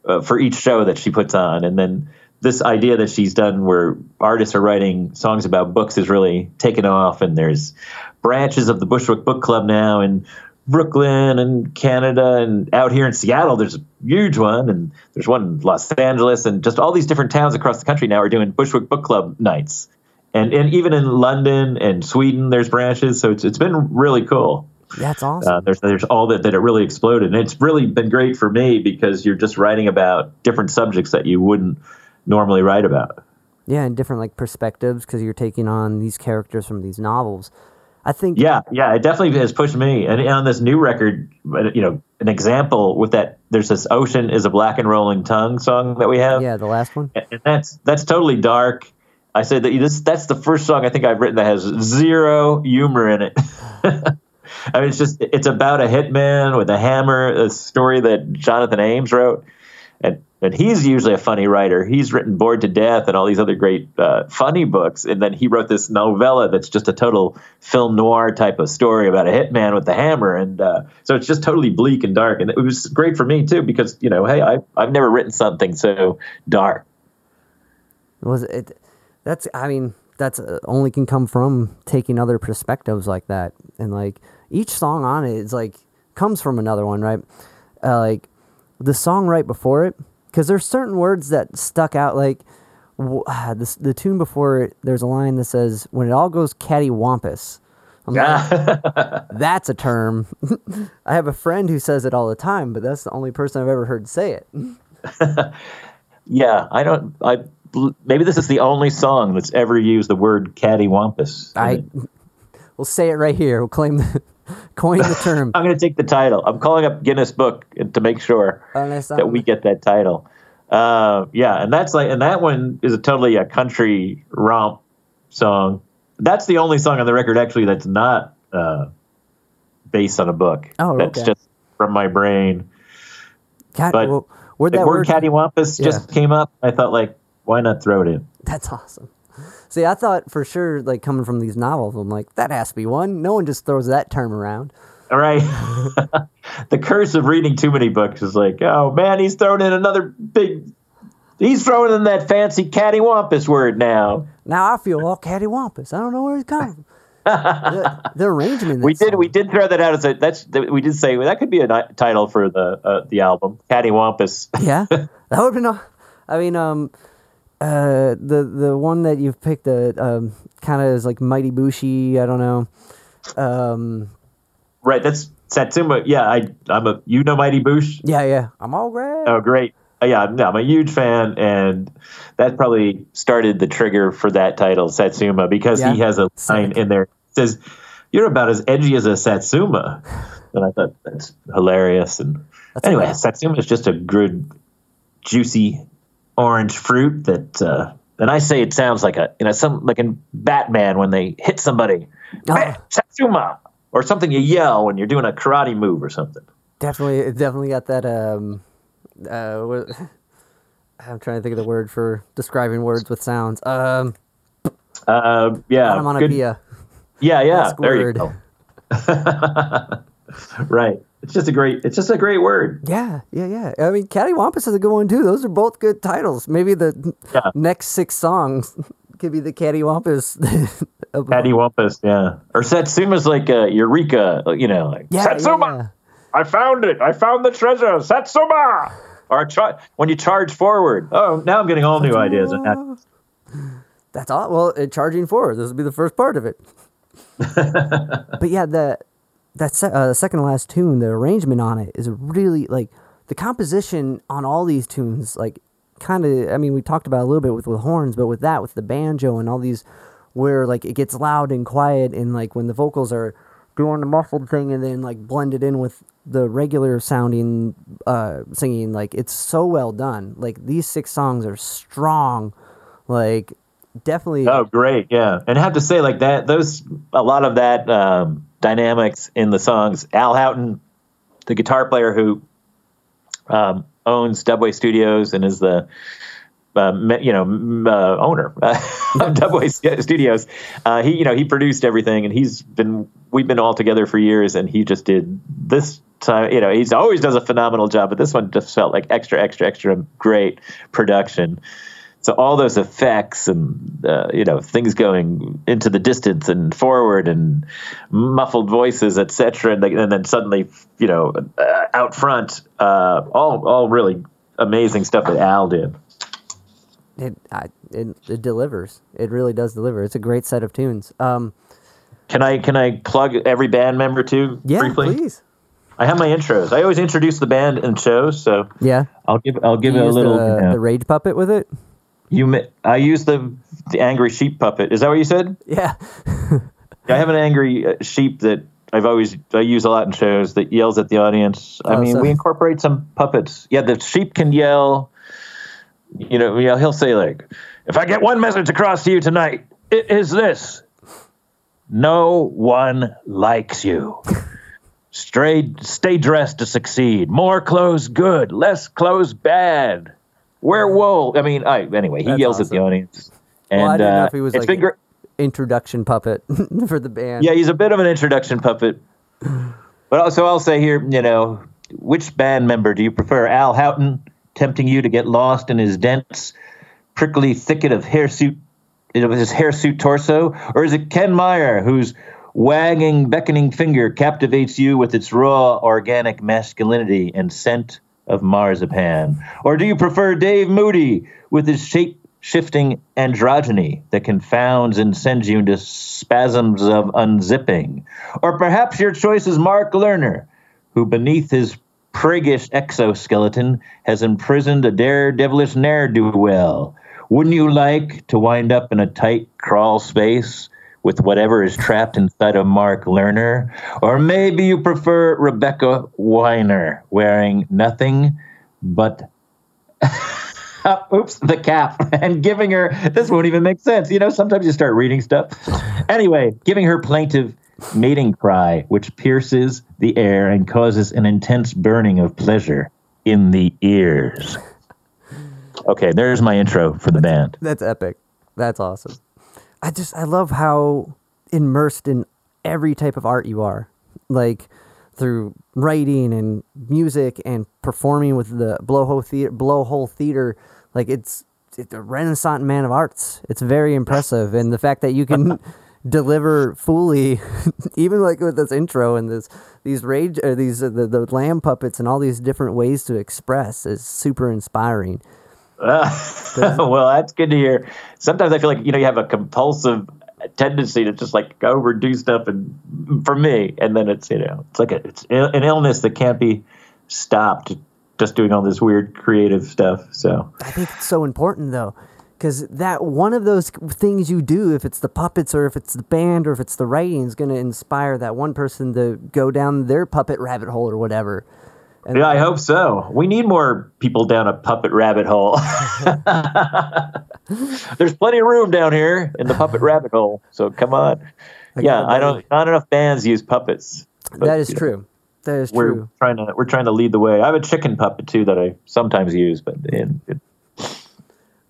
uh, for each show that she puts on. And then this idea that she's done where artists are writing songs about books has really taken off. And there's branches of the Bushwick Book Club now in Brooklyn and Canada and out here in Seattle. There's a huge one. And there's one in Los Angeles and just all these different towns across the country now are doing Bushwick Book Club nights. And, and even in London and Sweden, there's branches. So it's, it's been really cool. That's awesome. Uh, there's there's all that that it really exploded, and it's really been great for me because you're just writing about different subjects that you wouldn't normally write about. yeah, and different like perspectives because you're taking on these characters from these novels. I think. Yeah, yeah, it definitely has pushed me. And on this new record, uh, you know, an example with that, there's this "Ocean is a Black and Rolling Tongue" song that we have. Yeah, the last one. and that's that's totally dark. I said that this that's the first song I think I've written that has zero humor in it. I mean, it's just it's about a hitman with a hammer, a story that Jonathan Ames wrote, and and he's usually a funny writer. He's written Bored to Death and all these other great uh, funny books, and then he wrote this novella that's just a total film noir type of story about a hitman with the hammer, and uh, so it's just totally bleak and dark, and it was great for me too because you know, hey, I I've never written something so dark. Was it? That's. I mean, that's uh, only can come from taking other perspectives like that, and like each song on it is like comes from another one, right? Uh, like the song right before it, because there's certain words that stuck out. Like w- the the tune before it, there's a line that says, "When it all goes cattywampus." I'm like, that's a term. I have a friend who says it all the time, but that's the only person I've ever heard say it. Yeah, I don't. I maybe this is the only song that's ever used the word cattywampus. I we'll say it right here. We'll claim the coin the term. I'm going to take the title. I'm calling up Guinness Book to make sure Unless that I'm- we get that title. Uh, yeah, and that's like, and that one is a totally a country romp song. That's the only song on the record actually that's not uh, based on a book. Oh, that's okay. just from my brain. Cat, but well, The word word? cattywampus just came up. I thought like, why not throw it in? That's awesome. See, I thought for sure, like coming from these novels, I'm like, that has to be one. No one just throws that term around. All right. the curse of reading too many books is like, oh man, he's throwing in another big. He's throwing in that fancy cattywampus word now. Now I feel all cattywampus. I don't know where it's coming from. the, the arrangement. We did. We did throw that out as a. That's. We did say well, that could be a ni- title for the uh, the album, cattywampus. Yeah, that would be. been. I mean, um, uh, the the one that you've picked, uh, um, kind of is like Mighty Boosh. I don't know. Um, right. That's Satsuma. Yeah. I. I'm a. You know Mighty Boosh. yeah, yeah. I'm all great. Oh, great. Uh, yeah, no, I'm a huge fan, and that probably started the trigger for that title, Satsuma, because he has a line Sick. in there that says, "You're about as edgy as a Satsuma," and I thought that's hilarious. And That's anyway, hilarious. Satsuma is just a good, juicy orange fruit that. Uh, and I say it sounds like a, you know, some like in Batman when they hit somebody, Oh. Satsuma, or something you yell when you're doing a karate move or something. Definitely, it definitely got that. Um, uh, what, I'm trying to think of the word for describing words with sounds. Um, Uh, yeah, good- Yeah, yeah. There you go. right. It's just a great. It's just a great word. Yeah, yeah, yeah. I mean, Cattywampus is a good one too. Those are both good titles. Maybe the Yeah. next six songs could be the Cattywampus. of- Cattywampus. Yeah. Or Satsuma's like uh, Eureka. You know, like Yeah, Satsuma. yeah, I found it. I found the treasure. Satsuma. Or char- when you charge forward. Oh, now I'm getting all new ideas. That's all. Well, uh, charging forward. This will be the first part of it. but yeah, the that se- uh, second to last tune, the arrangement on it is really like the composition on all these tunes. Like, kind of. I mean, we talked about a little bit with with horns, but with that, with the banjo and all these, where like it gets loud and quiet, and like when the vocals are doing the muffled thing, and then like blended in with the regular sounding uh, singing. Like, it's so well done. Like these six songs are strong. Like, definitely. Oh, great. Yeah. And I have to say, like that, those, a lot of that um, dynamics in the songs, Al Houghton, the guitar player who um, owns Dubway Studios and is the, uh, you know, uh, owner of Dubway Studios. Uh, he, you know, he produced everything, and he's been. We've been all together for years, and he just did this time. You know, he's always does a phenomenal job, but this one just felt like extra, extra, extra great production. So all those effects and uh, you know things going into the distance and forward and muffled voices, etc., and, and then suddenly you know uh, out front, uh, all all really amazing stuff that Al did. it, I, it it delivers. It really does deliver. It's a great set of tunes. Um, Can I can I plug every band member too Yeah, briefly? please. I have my intros. I always introduce the band in shows, so Yeah. I'll give I'll give You it a little. the, you know, the rage puppet with it. You I use the the angry sheep puppet. Is that what you said? Yeah. I have an angry uh, sheep that I've always I use a lot in shows that yells at the audience. I Oh, mean, so- we incorporate some puppets. Yeah, the sheep can yell. You know, yeah, he'll say like, "If I get one message across to you tonight, it is this: No one likes you. Stay, stay dressed to succeed. More clothes good, less clothes bad. Wear wool. I mean, I anyway. He That's yells at the audience. And well, I didn't know uh, if he was it's like been great. introduction puppet for the band. Yeah, he's a bit of an introduction puppet. But also, I'll say here, you know, which band member do you prefer? Al Houghton tempting you to get lost in his dense, prickly thicket of hirsute, of his hirsute torso, or is it Ken Meyer whose wagging, beckoning finger captivates you with its raw, organic masculinity and scent of marzipan? Or do you prefer Dave Moody with his shape shifting androgyny that confounds and sends you into spasms of unzipping? Or perhaps your choice is Mark Lerner, who beneath his priggish exoskeleton has imprisoned a daredevilish ne'er do well. Wouldn't you like to wind up in a tight crawl space with whatever is trapped inside of Mark Lerner? Or maybe you prefer Rebecca Weiner wearing nothing but uh, oops, the cap and giving her this won't even make sense. You know, sometimes you start reading stuff. Anyway, giving her plaintive mating cry, which pierces the air and causes an intense burning of pleasure in the ears. Okay, there's my intro for the band. That's epic. That's awesome. I just I love how immersed in every type of art you are. Like through writing and music and performing with the blowhole theater blowhole theater like it's it's a renaissance man of arts. It's very impressive. And the fact that you can deliver fully even like with this intro and this these rage or these uh, the, the lamb puppets and all these different ways to express is super inspiring well, that's good to hear. Sometimes I feel like you know you have a compulsive tendency to just like overdo stuff, and for me, and then it's you know it's like a, it's an illness that can't be stopped. Just doing all this weird creative stuff. So I think it's so important though, because that one of those things you do, if it's the puppets or if it's the band or if it's the writing, is going to inspire that one person to go down their puppet rabbit hole or whatever. And yeah, I hope so. We need more people down a puppet rabbit hole. There's plenty of room down here in the puppet rabbit hole. So come on. yeah, I don't. Not enough bands use puppets. but, that is you know, true. That is We're true. trying to we're trying to lead the way. I have a chicken puppet too that I sometimes use, but in, it,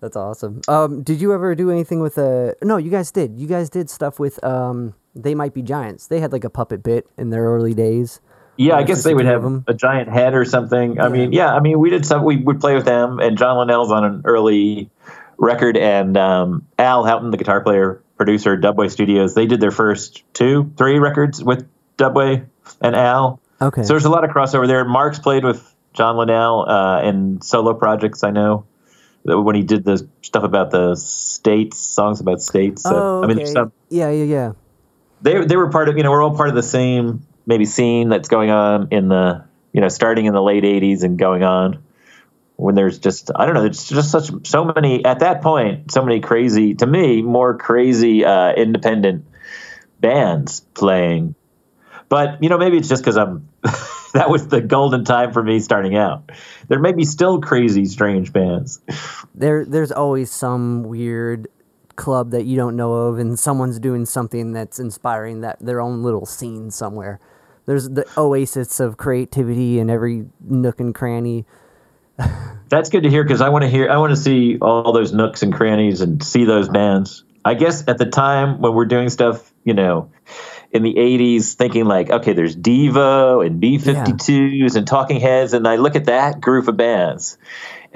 That's awesome. Um, did you ever do anything with a? No, you guys did. You guys did stuff with um. They might be giants. They had like a puppet bit in their early days. Yeah, I guess they would have of 'em. a giant head or something. I mean, yeah, I mean, we did some. We would play with them, and John Linnell's on an early record, and um, Al Houghton, the guitar player, producer, Dubway Studios. They did their first two, three records with Dubway and Al. Okay. So there's a lot of crossover there. Mark's played with John Linnell uh, in solo projects. I know when he did the stuff about the states, songs about states. So, oh, I mean, okay. some yeah, yeah, yeah. they they were part of you know we're all part of the same maybe scene that's going on in the you know starting in the late 80s and going on when there's just I don't know there's just such so many at that point so many crazy to me more crazy uh, independent bands playing. But you know maybe it's just because I'm that was the golden time for me starting out. There may be still crazy strange bands. There there's always some weird club that you don't know of and someone's doing something that's inspiring that their own little scene somewhere there's the oasis of creativity in every nook and cranny That's good to hear because I want to hear. I want to see all those nooks and crannies and see those bands. I guess at the time when we're doing stuff, you know, in the '80s, thinking like, okay, there's Devo and B-52s and Talking Heads, and I look at that group of bands,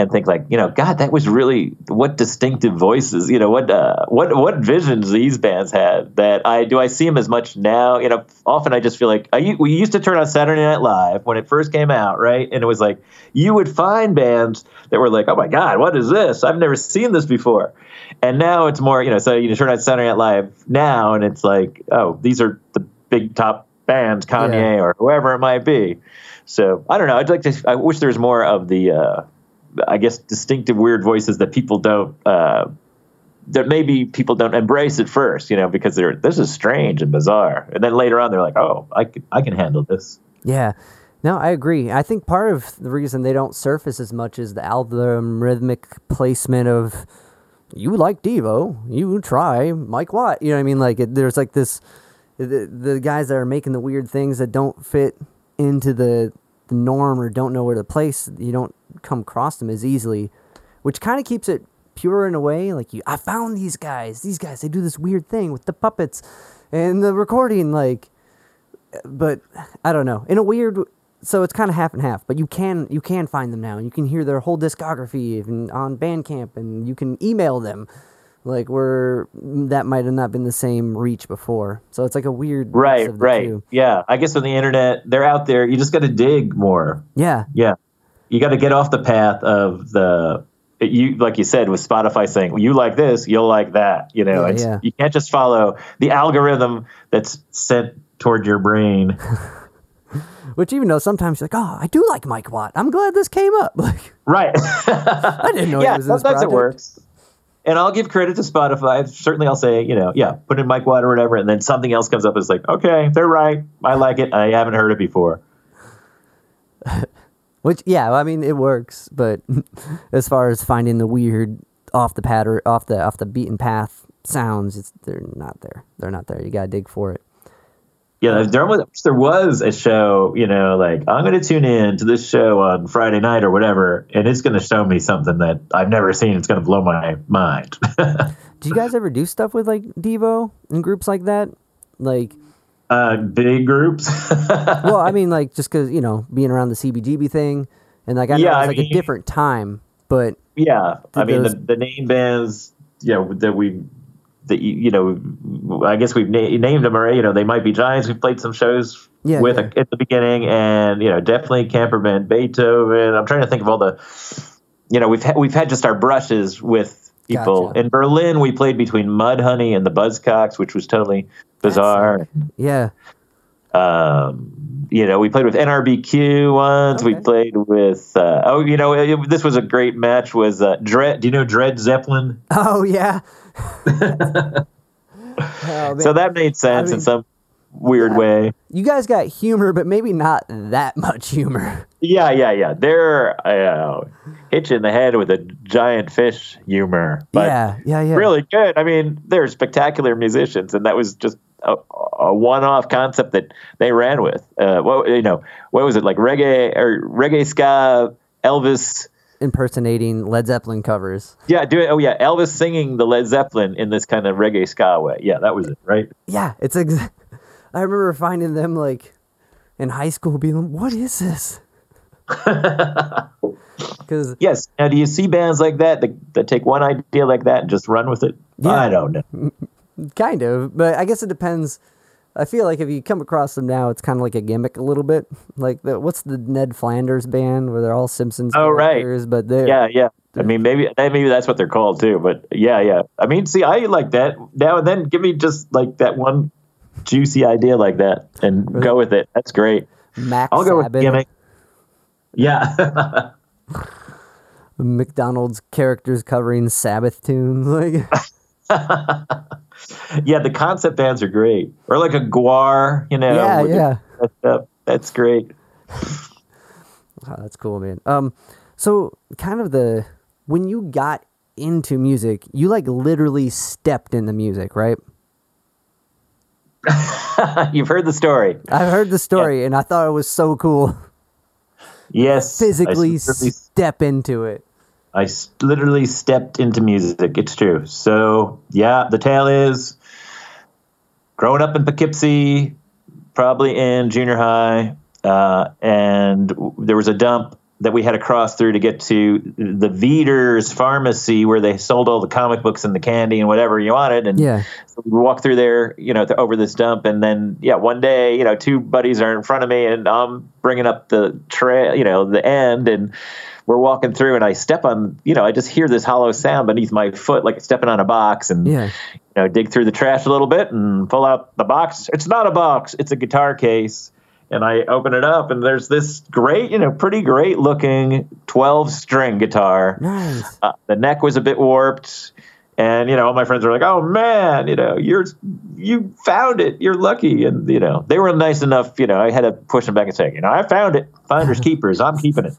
and think like, you know, God, that was really what distinctive voices, you know, what uh, what what visions these bands had. That I do I see them as much now. You know, often I just feel like I, we used to turn on Saturday Night Live when it first came out, right? And it was like you would find bands that were like, oh my God, what is this? I've never seen this before. And now it's more, you know, so you turn on Saturday Night Live now, and it's like, oh, these are the big top bands, Kanye Yeah. or whoever it might be. So I don't know. I'd like to. I wish there was more of the, uh, I guess, distinctive weird voices that people don't. Uh, that maybe people don't embrace at first, you know, because they're this is strange and bizarre, and then later on they're like, oh, I can, I can handle this. Yeah. No, I agree. I think part of the reason they don't surface as much is the algorithmic placement of you like Devo, you try Mike Watt. You know what I mean? Like it, there's like this the, the guys that are making the weird things that don't fit into the the norm or don't know where to place. You don't come across them as easily, which kind of keeps it pure in a way. Like you, I found these guys. These guys, they do this weird thing with the puppets and the recording. Like but I don't know. In a weird, so it's kind of half and half. But you can you can find them now, and you can hear their whole discography even on Bandcamp, and you can email them. Like we're that might have not been the same reach before. So it's like a weird Right, of the right. two. Yeah, I guess on the internet, they're out there. You just got to dig more. Yeah, Yeah, you got to get off the path of the you like you said with Spotify saying you like this, you'll like that. You know, Yeah, it's, yeah. you can't just follow the algorithm that's sent toward your brain. which even though sometimes you're like, oh, I do like Mike Watt. I'm glad this came up. Like right. I didn't know yeah, he was in this sometimes it works. And I'll give credit to Spotify. Certainly, I'll say, you know, yeah, put in Mike Watt or whatever, and then something else comes up. It's like, okay, they're right. I like it. I haven't heard it before. Which yeah, I mean it works, but as far as finding the weird off the pattern, off the off the beaten path sounds, it's they're not there. They're not there. You gotta dig for it. Yeah, there was there was a show, you know, like I'm going to tune in to this show on Friday night or whatever, and it's going to show me something that I've never seen. It's going to blow my mind. Do you guys ever do stuff with like Devo and groups like that? Like, uh, big groups. well, I mean, like just because you know being around the CBGB thing, and like I know Yeah, it's like mean- a different time, but yeah, I mean those- the, the name bands, yeah, that we, that you you know, I guess we've na- named them already. You know, they might be giants. We've played some shows Yeah, with yeah. at the beginning, and you know, definitely Camper Van Beethoven. I'm trying to think of all the, you know, we've had, we've had just our brushes with people Gotcha. in Berlin. We played between Mudhoney and the Buzzcocks, which was totally bizarre. yeah, Um, you know, we played with NRBQ once. We played with uh, oh, you know, it, this was a great match. Was uh, Dread? Do you know Dread Zeppelin? oh yeah. Oh. So that made sense mean- in some weird way. you guys got humor, but maybe not that much humor. Yeah, yeah, yeah. They're uh, hitch in the head with a giant fish humor, but yeah, yeah, yeah. really good. I mean, they're spectacular musicians, and that was just a, a one-off concept that they ran with. Uh, what you know, what was it like reggae or reggae ska? Elvis, impersonating Led Zeppelin covers. yeah, do it. Oh yeah, Elvis singing the Led Zeppelin in this kind of reggae ska way. Yeah, that was it, right? Yeah, it's ex- I remember finding them like in high school, being like, "What is this?" Because Yes. Now, do you see bands like that that, that take one idea like that and just run with it? Yeah. I don't know. kind of, but I guess it depends. I feel like if you come across them now, it's kind of like a gimmick a little bit. Like the what's the Ned Flanders band where they're all Simpsons Oh, right. characters, but they're Yeah, yeah. I mean, maybe maybe that's what they're called too. But yeah, yeah. I mean, see, I like that. Now and then, give me just like that one juicy idea like that and go with it. That's great. Mac I'll go with Sabbath, gimmick. Yeah. McDonald's characters covering Sabbath tunes. Like yeah, the concept bands are great. Or like a guar, you know. yeah, yeah. that. That's great. Oh, that's cool, man. Um, so kind of the when you got into music, you like literally stepped into music, right? You've heard the story. I've heard the story, and I thought it was so cool. Yes. Physically step into it. I literally stepped into music. It's true. So yeah, the tale is growing up in Poughkeepsie, probably in junior high, uh, and there was a dump that we had to cross through to get to the Veeder's pharmacy where they sold all the comic books and the candy and whatever you wanted. And Yeah. so we walked through there, you know, over this dump, and then yeah, one day, you know, two buddies are in front of me, and I'm bringing up the trail, you know, the end, and we're walking through, and I step on, you know, I just hear this hollow sound beneath my foot, like stepping on a box, and Yeah. you know, dig through the trash a little bit and pull out the box. It's not a box; it's a guitar case. And I open it up, and there's this great, you know, pretty great looking 12 string guitar. Nice. Uh, the neck was a bit warped, and you know, all my friends were like, "Oh man, you know, you're you found it. You're lucky." And you know, they were nice enough. You know, I had to push them back and say, "You know, I found it. Finders keepers. I'm keeping it."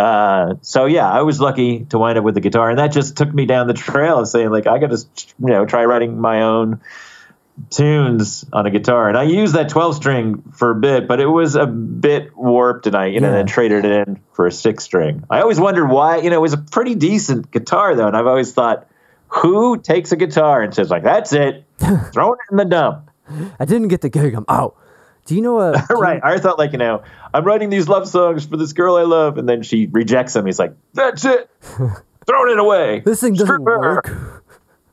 Uh, so yeah, I was lucky to wind up with the guitar, and that just took me down the trail of saying, like, I got to, you know, try writing my own tunes on a guitar. And I used that 12 string for a bit, but it was a bit warped and I, you know, then traded it in for a six string. I always wondered why, you know, it was a pretty decent guitar though. And I've always thought, who takes a guitar and says like, that's it, throw it in the dump. I didn't get the gig. I'm out. Do you know a do you- right. I thought like, you know, I'm writing these love songs for this girl I love. And then she rejects them. He's like, that's it. Throwing it away. This thing doesn't work.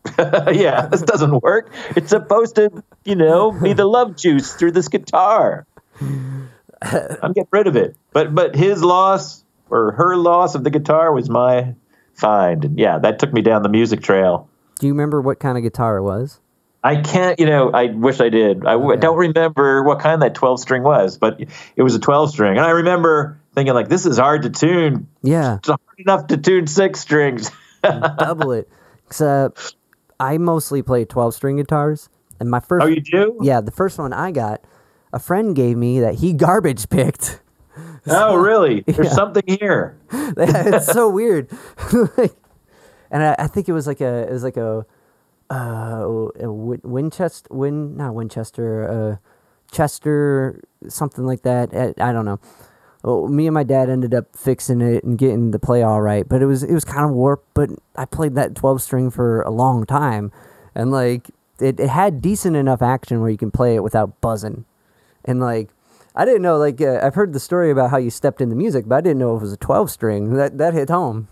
yeah, this doesn't work. It's supposed to, you know, be the love juice through this guitar. I'm getting rid of it. But but his loss or her loss of the guitar was my find. And yeah, that took me down the music trail. Do you remember what kind of guitar it was? I can't, you know, I wish I did. I Okay. don't remember what kind that 12 string was, but it was a 12 string. And I remember thinking like this is hard to tune. Yeah, It's hard enough to tune six strings. double it. Except I mostly play 12 string guitars, and my first oh, you do? yeah, the first one I got, a friend gave me that he garbage picked. Oh, really? There's Yeah. something here. it's so weird. Like, and I, I think it was like a it was like a uh Win- Winchester Win not Winchester uh Chester something like that. I, I don't know. Well, me and my dad ended up fixing it and getting the play all right, but it was it was kind of warped. But I played that twelve string for a long time, and like it, it had decent enough action where you can play it without buzzing, and like. I didn't know, like, uh, I've heard the story about how you stepped into music, but I didn't know it was a 12 string. That, that hit home.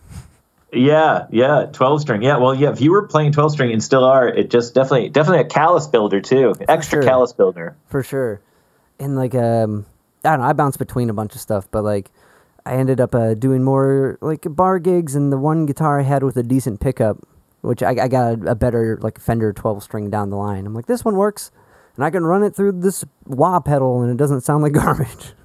Yeah, yeah, twelve string. Yeah, well, yeah. If you were playing twelve string and still are, it just definitely, definitely a callus builder too. Extra sure. callus builder. for sure. And like um, I don't know, I bounced between a bunch of stuff, but like I ended up uh, doing more like bar gigs, and the one guitar I had with a decent pickup, which I, I got a, a better like Fender twelve string down the line. I'm like, this one works, and I can run it through this wah pedal, and it doesn't sound like garbage.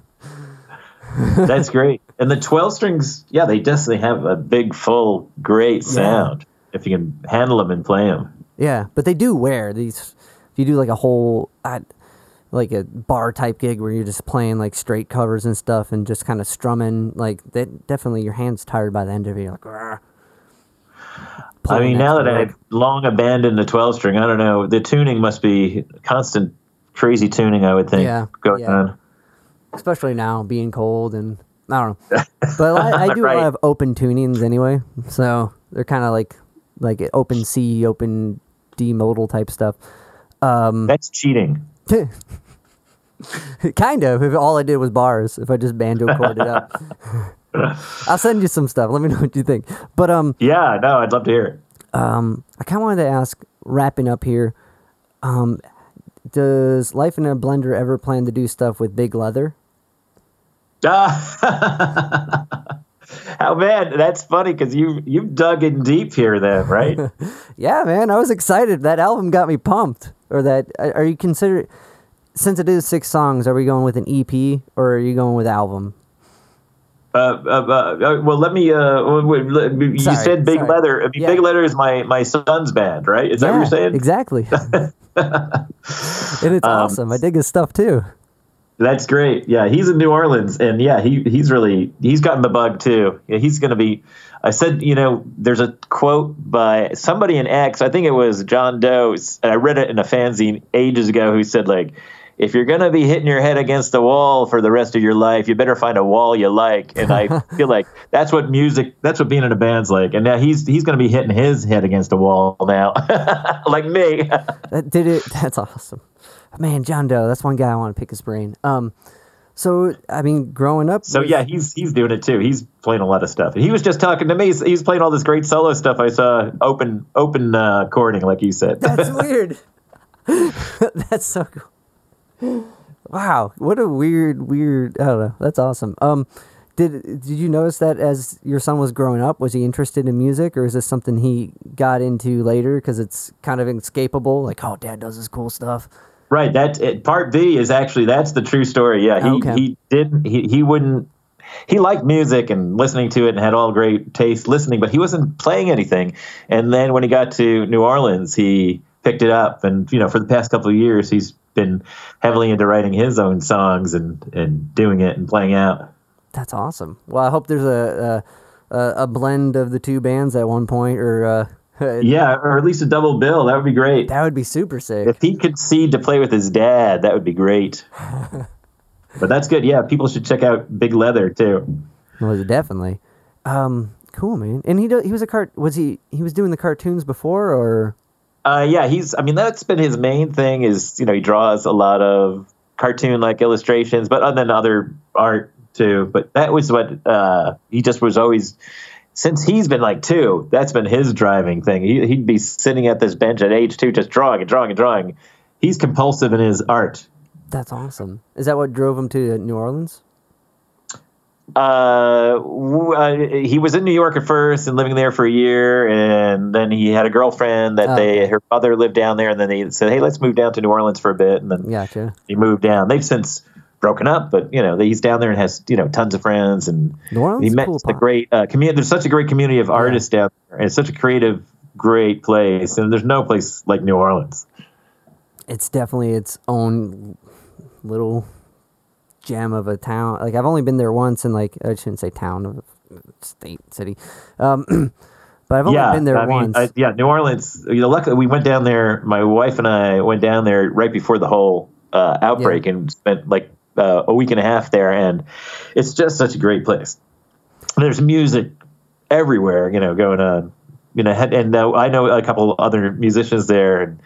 That's great. And the twelve strings, yeah, they definitely have a big, full, great sound if you can handle them and play them. Yeah, but they do wear these. If you do like a whole, uh, like a bar type gig where you're just playing like straight covers and stuff and just kind of strumming, like that, definitely your hands tired by the end of it. You're like, "Grr." I mean, now that I've long abandoned the twelve string, I don't know. The tuning must be constant, crazy tuning. I would think Yeah, going yeah. on. Especially now being cold and I don't know. But I, I do a Right. lot of open tunings anyway, so they're kind of like like open C, open D modal type stuff. Um, That's cheating. kind of. If all I did was bars, if I just banjo chorded up, I'll send you some stuff. Let me know what you think. But um, Yeah, no, I'd love to hear it. um, I kind of wanted to ask, wrapping up here, um, does Life in a Blender ever plan to do stuff with Big Leather? Ah. How man, that's funny because you you've dug in deep here, then, right? Yeah, man, I was excited. That album got me pumped. Or that are you consider since it is six songs, are we going with an EP or are you going with album? Uh, uh, uh, well, let me. Uh, let me- you Sorry, said Big sorry. Leather. I mean, Yeah. Big Leather is my my son's band, right? Is that what Yeah, you're saying? Exactly. and it's Um, awesome. I dig his stuff too. That's great. Yeah, he's in New Orleans, and yeah, he he's really he's gotten the bug too. Yeah, he's going to be. I said, you know, there's a quote by somebody in X. I think it was John Doe, and I read it in a fanzine ages ago. Who said like, if you're going to be hitting your head against the wall for the rest of your life, you better find a wall you like. And I feel like that's what music, that's what being in a band's like. And now he's he's going to be hitting his head against a wall now, like me. That did it. That's awesome. Man, John Doe. That's one guy I want to pick his brain. Um, So I mean, growing up. So yeah, he's he's doing it too. He's playing a lot of stuff. And he was just talking to me. He's, he's playing all this great solo stuff. I saw open open uh, chording, like you said. That's weird. That's so cool. Wow, what a weird, weird. I don't know. That's awesome. Um, did did you notice that as your son was growing up, was he interested in music, or is this something he got into later because it's kind of inescapable? Like, oh, dad does this cool stuff. Right. That it, part B is actually that's the true story. Yeah, he Okay. he didn't he he wouldn't he liked music and listening to it and had all great taste listening, but he wasn't playing anything. And then when he got to New Orleans, he picked it up, and you know for the past couple of years he's been heavily into writing his own songs and and doing it and playing out. That's awesome. Well, I hope there's a a, a a blend of the two bands at one point, or uh, Yeah, or at least a double bill. That would be great. that would be super sick. If he could see to play with his dad, that would be great. but that's good. Yeah, people should check out Big Leather too. Was definitely. Um, cool, man. And he do, he was a cart. Was he he was doing the cartoons before, or Uh, yeah, he's. I mean, that's been his main thing. Is you know he draws a lot of cartoon like illustrations, but other than other art too. But that was what uh, he just was always. Since he's been like two, that's been his driving thing. He, he'd be sitting at this bench at age two, just drawing and drawing and drawing. He's compulsive in his art. that's awesome. Is that what drove him to New Orleans? uh, w- uh, he was in New York at first and living there for a year, and then he had a girlfriend that Oh, they okay. her mother lived down there, and then they said, "Hey, let's move down to New Orleans for a bit," and then Gotcha. he moved down. They've since broken up, but you know he's down there and has you know tons of friends, and New Orleans, he met cool a great uh, community. There's such a great community of artists down there, and it's such a creative, great place, and there's no place like New Orleans. It's definitely its own little gem of a town. Like I've only been there once, and like I shouldn't say town, state, city. Um, but I've only yeah, been there I mean, once. I- yeah, New Orleans. You know, luckily we went down there. My wife and I went down there right before the whole uh, outbreak and spent like uh, a week and a half there, and it's just such a great place. There's music everywhere, you know, going on. You know, and uh, I know a couple other musicians there, and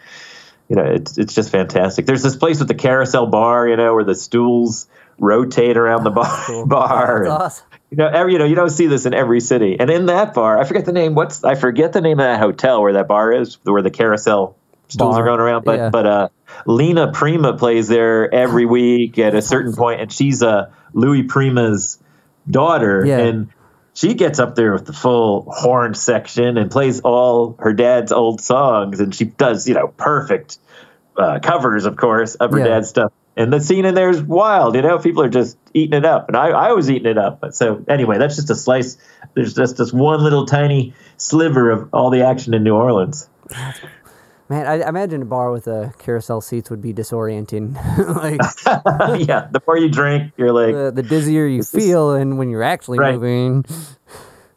you know, it's it's just fantastic. There's this place with the carousel bar, you know, where the stools rotate around the bar. Cool. bar That's and- awesome. you know, every, you know, you don't see this in every city. And in that bar, I forget the name. What's I forget the name of that hotel where that bar is, where the carousel stools Bar. are going around. But Yeah. but uh, Lena Prima plays there every week at a certain point, and she's uh, Louis Prima's daughter, Yeah. and she gets up there with the full horn section and plays all her dad's old songs, and she does you know perfect uh, covers, of course, of her Yeah. dad's stuff. And the scene in there is wild, you know. People are just eating it up, and I, I was eating it up. But so anyway, that's just a slice. There's just this one little tiny sliver of all the action in New Orleans. Man, I, I imagine a bar with a carousel seats would be disorienting. like yeah, the more you drink, you're like, the, the dizzier you feel, and when you're actually Right. moving.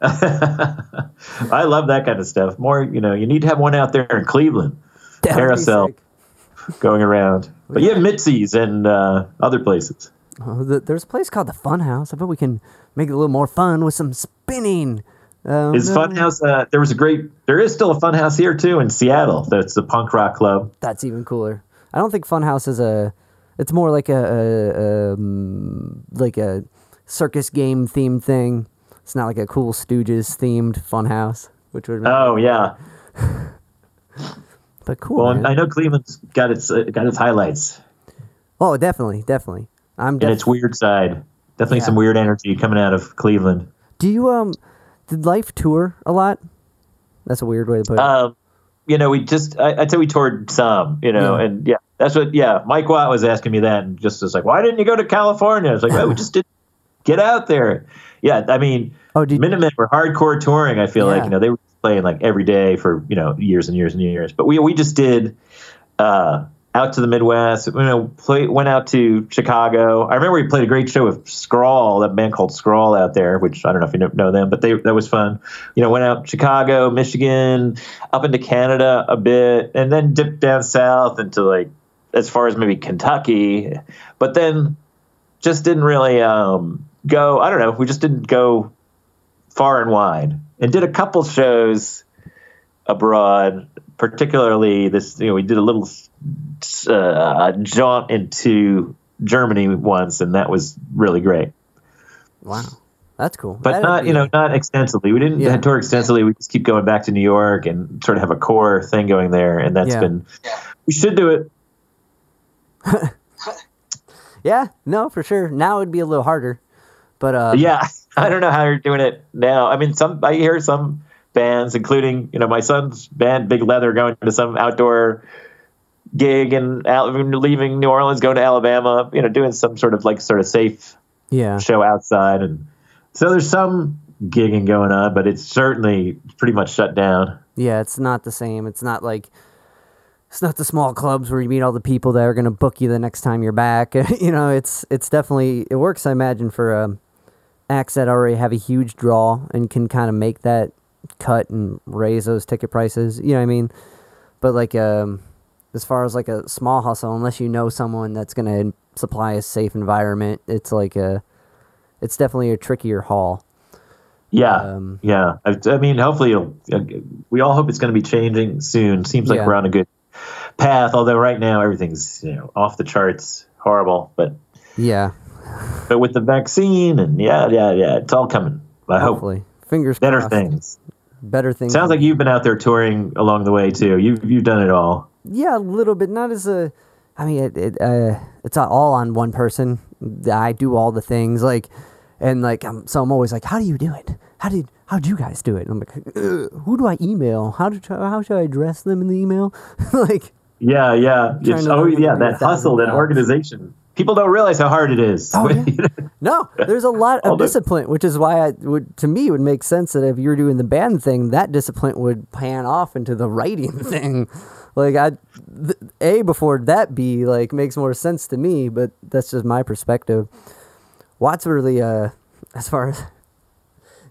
I love that kind of stuff. More, you know, you need to have one out there in Cleveland, That carousel going around. But you have Mitzi's and uh, other places. Oh, the, there's a place called the Fun House. I bet we can make it a little more fun with some spinning. Um, Is Funhouse? Uh, there was a great. There is still a Funhouse here too in Seattle. That's a punk rock club. That's even cooler. I don't think Funhouse is a. It's more like a, a um, like a circus game themed thing. It's not like a cool Stooges themed Funhouse, which would. Oh yeah. but cool. Well, man. I know Cleveland's got its uh, got its highlights oh, definitely, definitely. I'm. and its weird side. Definitely Yeah. some weird energy coming out of Cleveland. Do you um? Did Life tour a lot? That's a weird way to put it. Um, you know, we just I, I'd say we toured some. You know, Yeah. and yeah, that's what. Yeah, Mike Watt was asking me that, and just was like, "Why didn't you go to California?" I was like, "Well, we just didn't get out there." Yeah, I mean, Oh, did- Minutemen were hardcore touring. I feel like you know they were playing like every day for you know years and years and years. But we we just did uh, out to the Midwest. You know, play, went out to Chicago. I remember we played a great show with Scrawl, that band called Scrawl out there, which I don't know if you know- them, but they that was fun. You know, went out Chicago, Michigan, up into Canada a bit, and then dipped down south into like as far as maybe Kentucky, but then just didn't really um, go. I don't know. We just didn't go far and wide, and did a couple shows abroad. Particularly this, you know, we did a little uh, jaunt into Germany once, and that was really great. Wow, that's cool. But That'd not you know not extensively. We didn't Yeah. tour extensively. We just keep going back to New York and sort of have a core thing going there, and that's Yeah. been. We should do it. Yeah, no, for sure. Now it'd be a little harder, but uh, Yeah, I don't know how you're doing it now. I mean, some I hear some bands, including you know my son's band, Big Leather, going to some outdoor gig and leaving New Orleans, going to Alabama. You know, doing some sort of like sort of safe yeah, show outside, and so there's some gigging going on, but it's certainly pretty much shut down. yeah. It's not the same. It's not like it's not the small clubs where you meet all the people that are gonna book you the next time you're back. you know, it's it's definitely it works. I imagine for um, acts that already have a huge draw and can kind of make that cut and raise those ticket prices. You know what I mean? But like um, as far as like a small hustle, unless you know someone that's gonna supply a safe environment, it's like a it's definitely a trickier haul. Yeah, Um, yeah. I, I mean, hopefully, it'll, we all hope it's going to be changing soon. Seems like Yeah. we're on a good path. Although right now everything's you know off the charts, horrible. But Yeah, but with the vaccine and yeah, yeah, yeah, it's all coming. I hope hopefully. Fingers better crossed. things. Better things. Sounds like you've been out there touring along the way too. You've you've done it all. Yeah, a little bit. Not as a. I mean, it, it uh, it's all on one person. I do all the things like, and like, I'm, so I'm always like, how do you do it? How did how'd you guys do it? And I'm like, "Uh, who do I email? How do how should I address them in the email? like, Yeah, yeah. It's, oh how yeah, do that hustle, that organization. People don't realize how hard it is. Oh, yeah. No, there's a lot of discipline, which is why I would, to me, it would make sense that if you're doing the band thing, that discipline would pan off into the writing thing. Like I, th- a before that B like makes more sense to me, but that's just my perspective. Watt's really, uh, as far as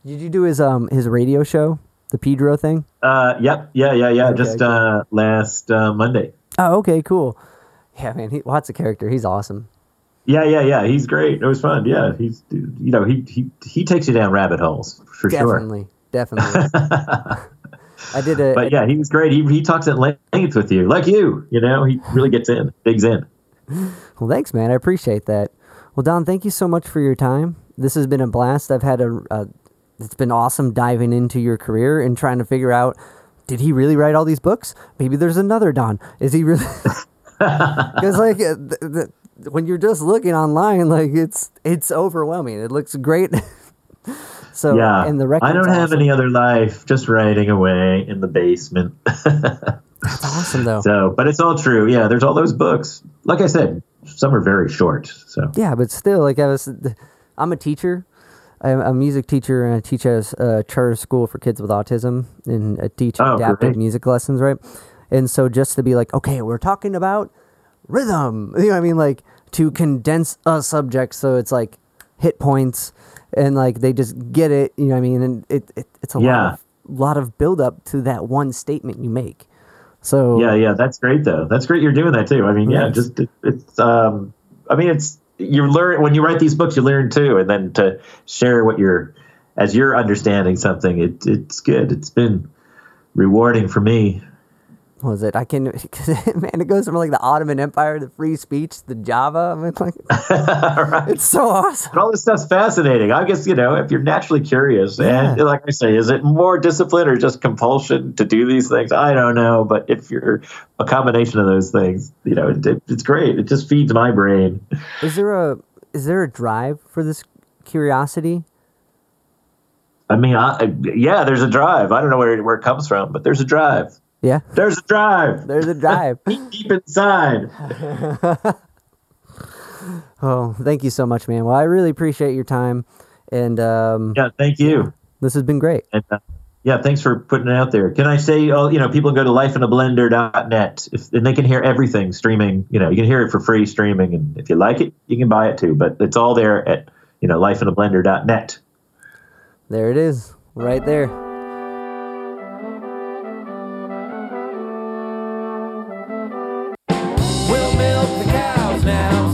did you do his um his radio show, the Pedro thing? uh, yep, yeah, yeah, yeah. Okay, Just cool. uh, last uh, Monday. Oh, okay, cool. Yeah, man, he, Watt's a character. He's awesome. Yeah, yeah, yeah. He's great. It was fun. Yeah, he's you know he he he takes you down rabbit holes for sure. Definitely, definitely. I did a, But yeah, he was great. He he talks at length with you, like you. You know, he really gets in, digs in. Well, thanks, man. I appreciate that. Well, Don, thank you so much for your time. This has been a blast. I've had a, a it's been awesome diving into your career and trying to figure out did he really write all these books? Maybe there's another Don. Is he really? Because like uh, th- th- when you're just looking online, like it's it's overwhelming. It looks great. so Yeah, and the record. I don't have any other life, just writing away in the basement. It's awesome though. so, but it's all true. Yeah, there's all those books. Like I said, some are very short. So Yeah, but still, like I was, I'm a teacher. I'm a music teacher, and I teach at a charter school for kids with autism, and I teach Oh, adaptive great. music lessons, right? And so, just to be like, okay, we're talking about rhythm, you know, what I mean, like to condense a subject so it's like hit points, and like they just get it, you know, what I mean, and it, it it's a lot of lot of build up to that one statement you make. So yeah, yeah, that's great though. That's great. You're doing that too. I mean, yeah, just it, it's. um I mean, it's you learn when you write these books, you learn too, and then to share what you're as you're understanding something, it it's good. It's been rewarding for me. What was it? I can, man, it goes from like the Ottoman Empire, the free speech, the Java. I mean, like, right. it's so awesome. But all this stuff's fascinating. I guess you know if you're naturally curious, and Yeah. like I say, is it more discipline or just compulsion to do these things? I don't know, but if you're a combination of those things, you know, it, it, it's great. It just feeds my brain. Is there a is there a drive for this curiosity? I mean, I, yeah, there's a drive. I don't know where where it comes from, but there's a drive. Yeah, There's a drive there's a drive. deep inside. oh, thank you so much, man. Well, I really appreciate your time, and um, Yeah, thank you. this has been great. And, uh, yeah, thanks for putting it out there. Can I say, oh, you know, people can go to lifeinablender.net if, and they can hear everything streaming. You know, you can hear it for free streaming, and if you like it, you can buy it too. But it's all there at you know lifeinablender.net. There it is, right there.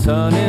Sun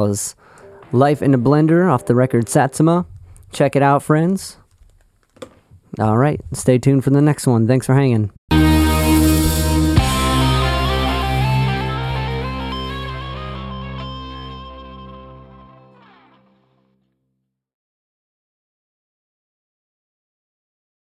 was Life in a Blender off the record Satsuma. Check it out, friends. All right, stay tuned for the next one. Thanks for hanging.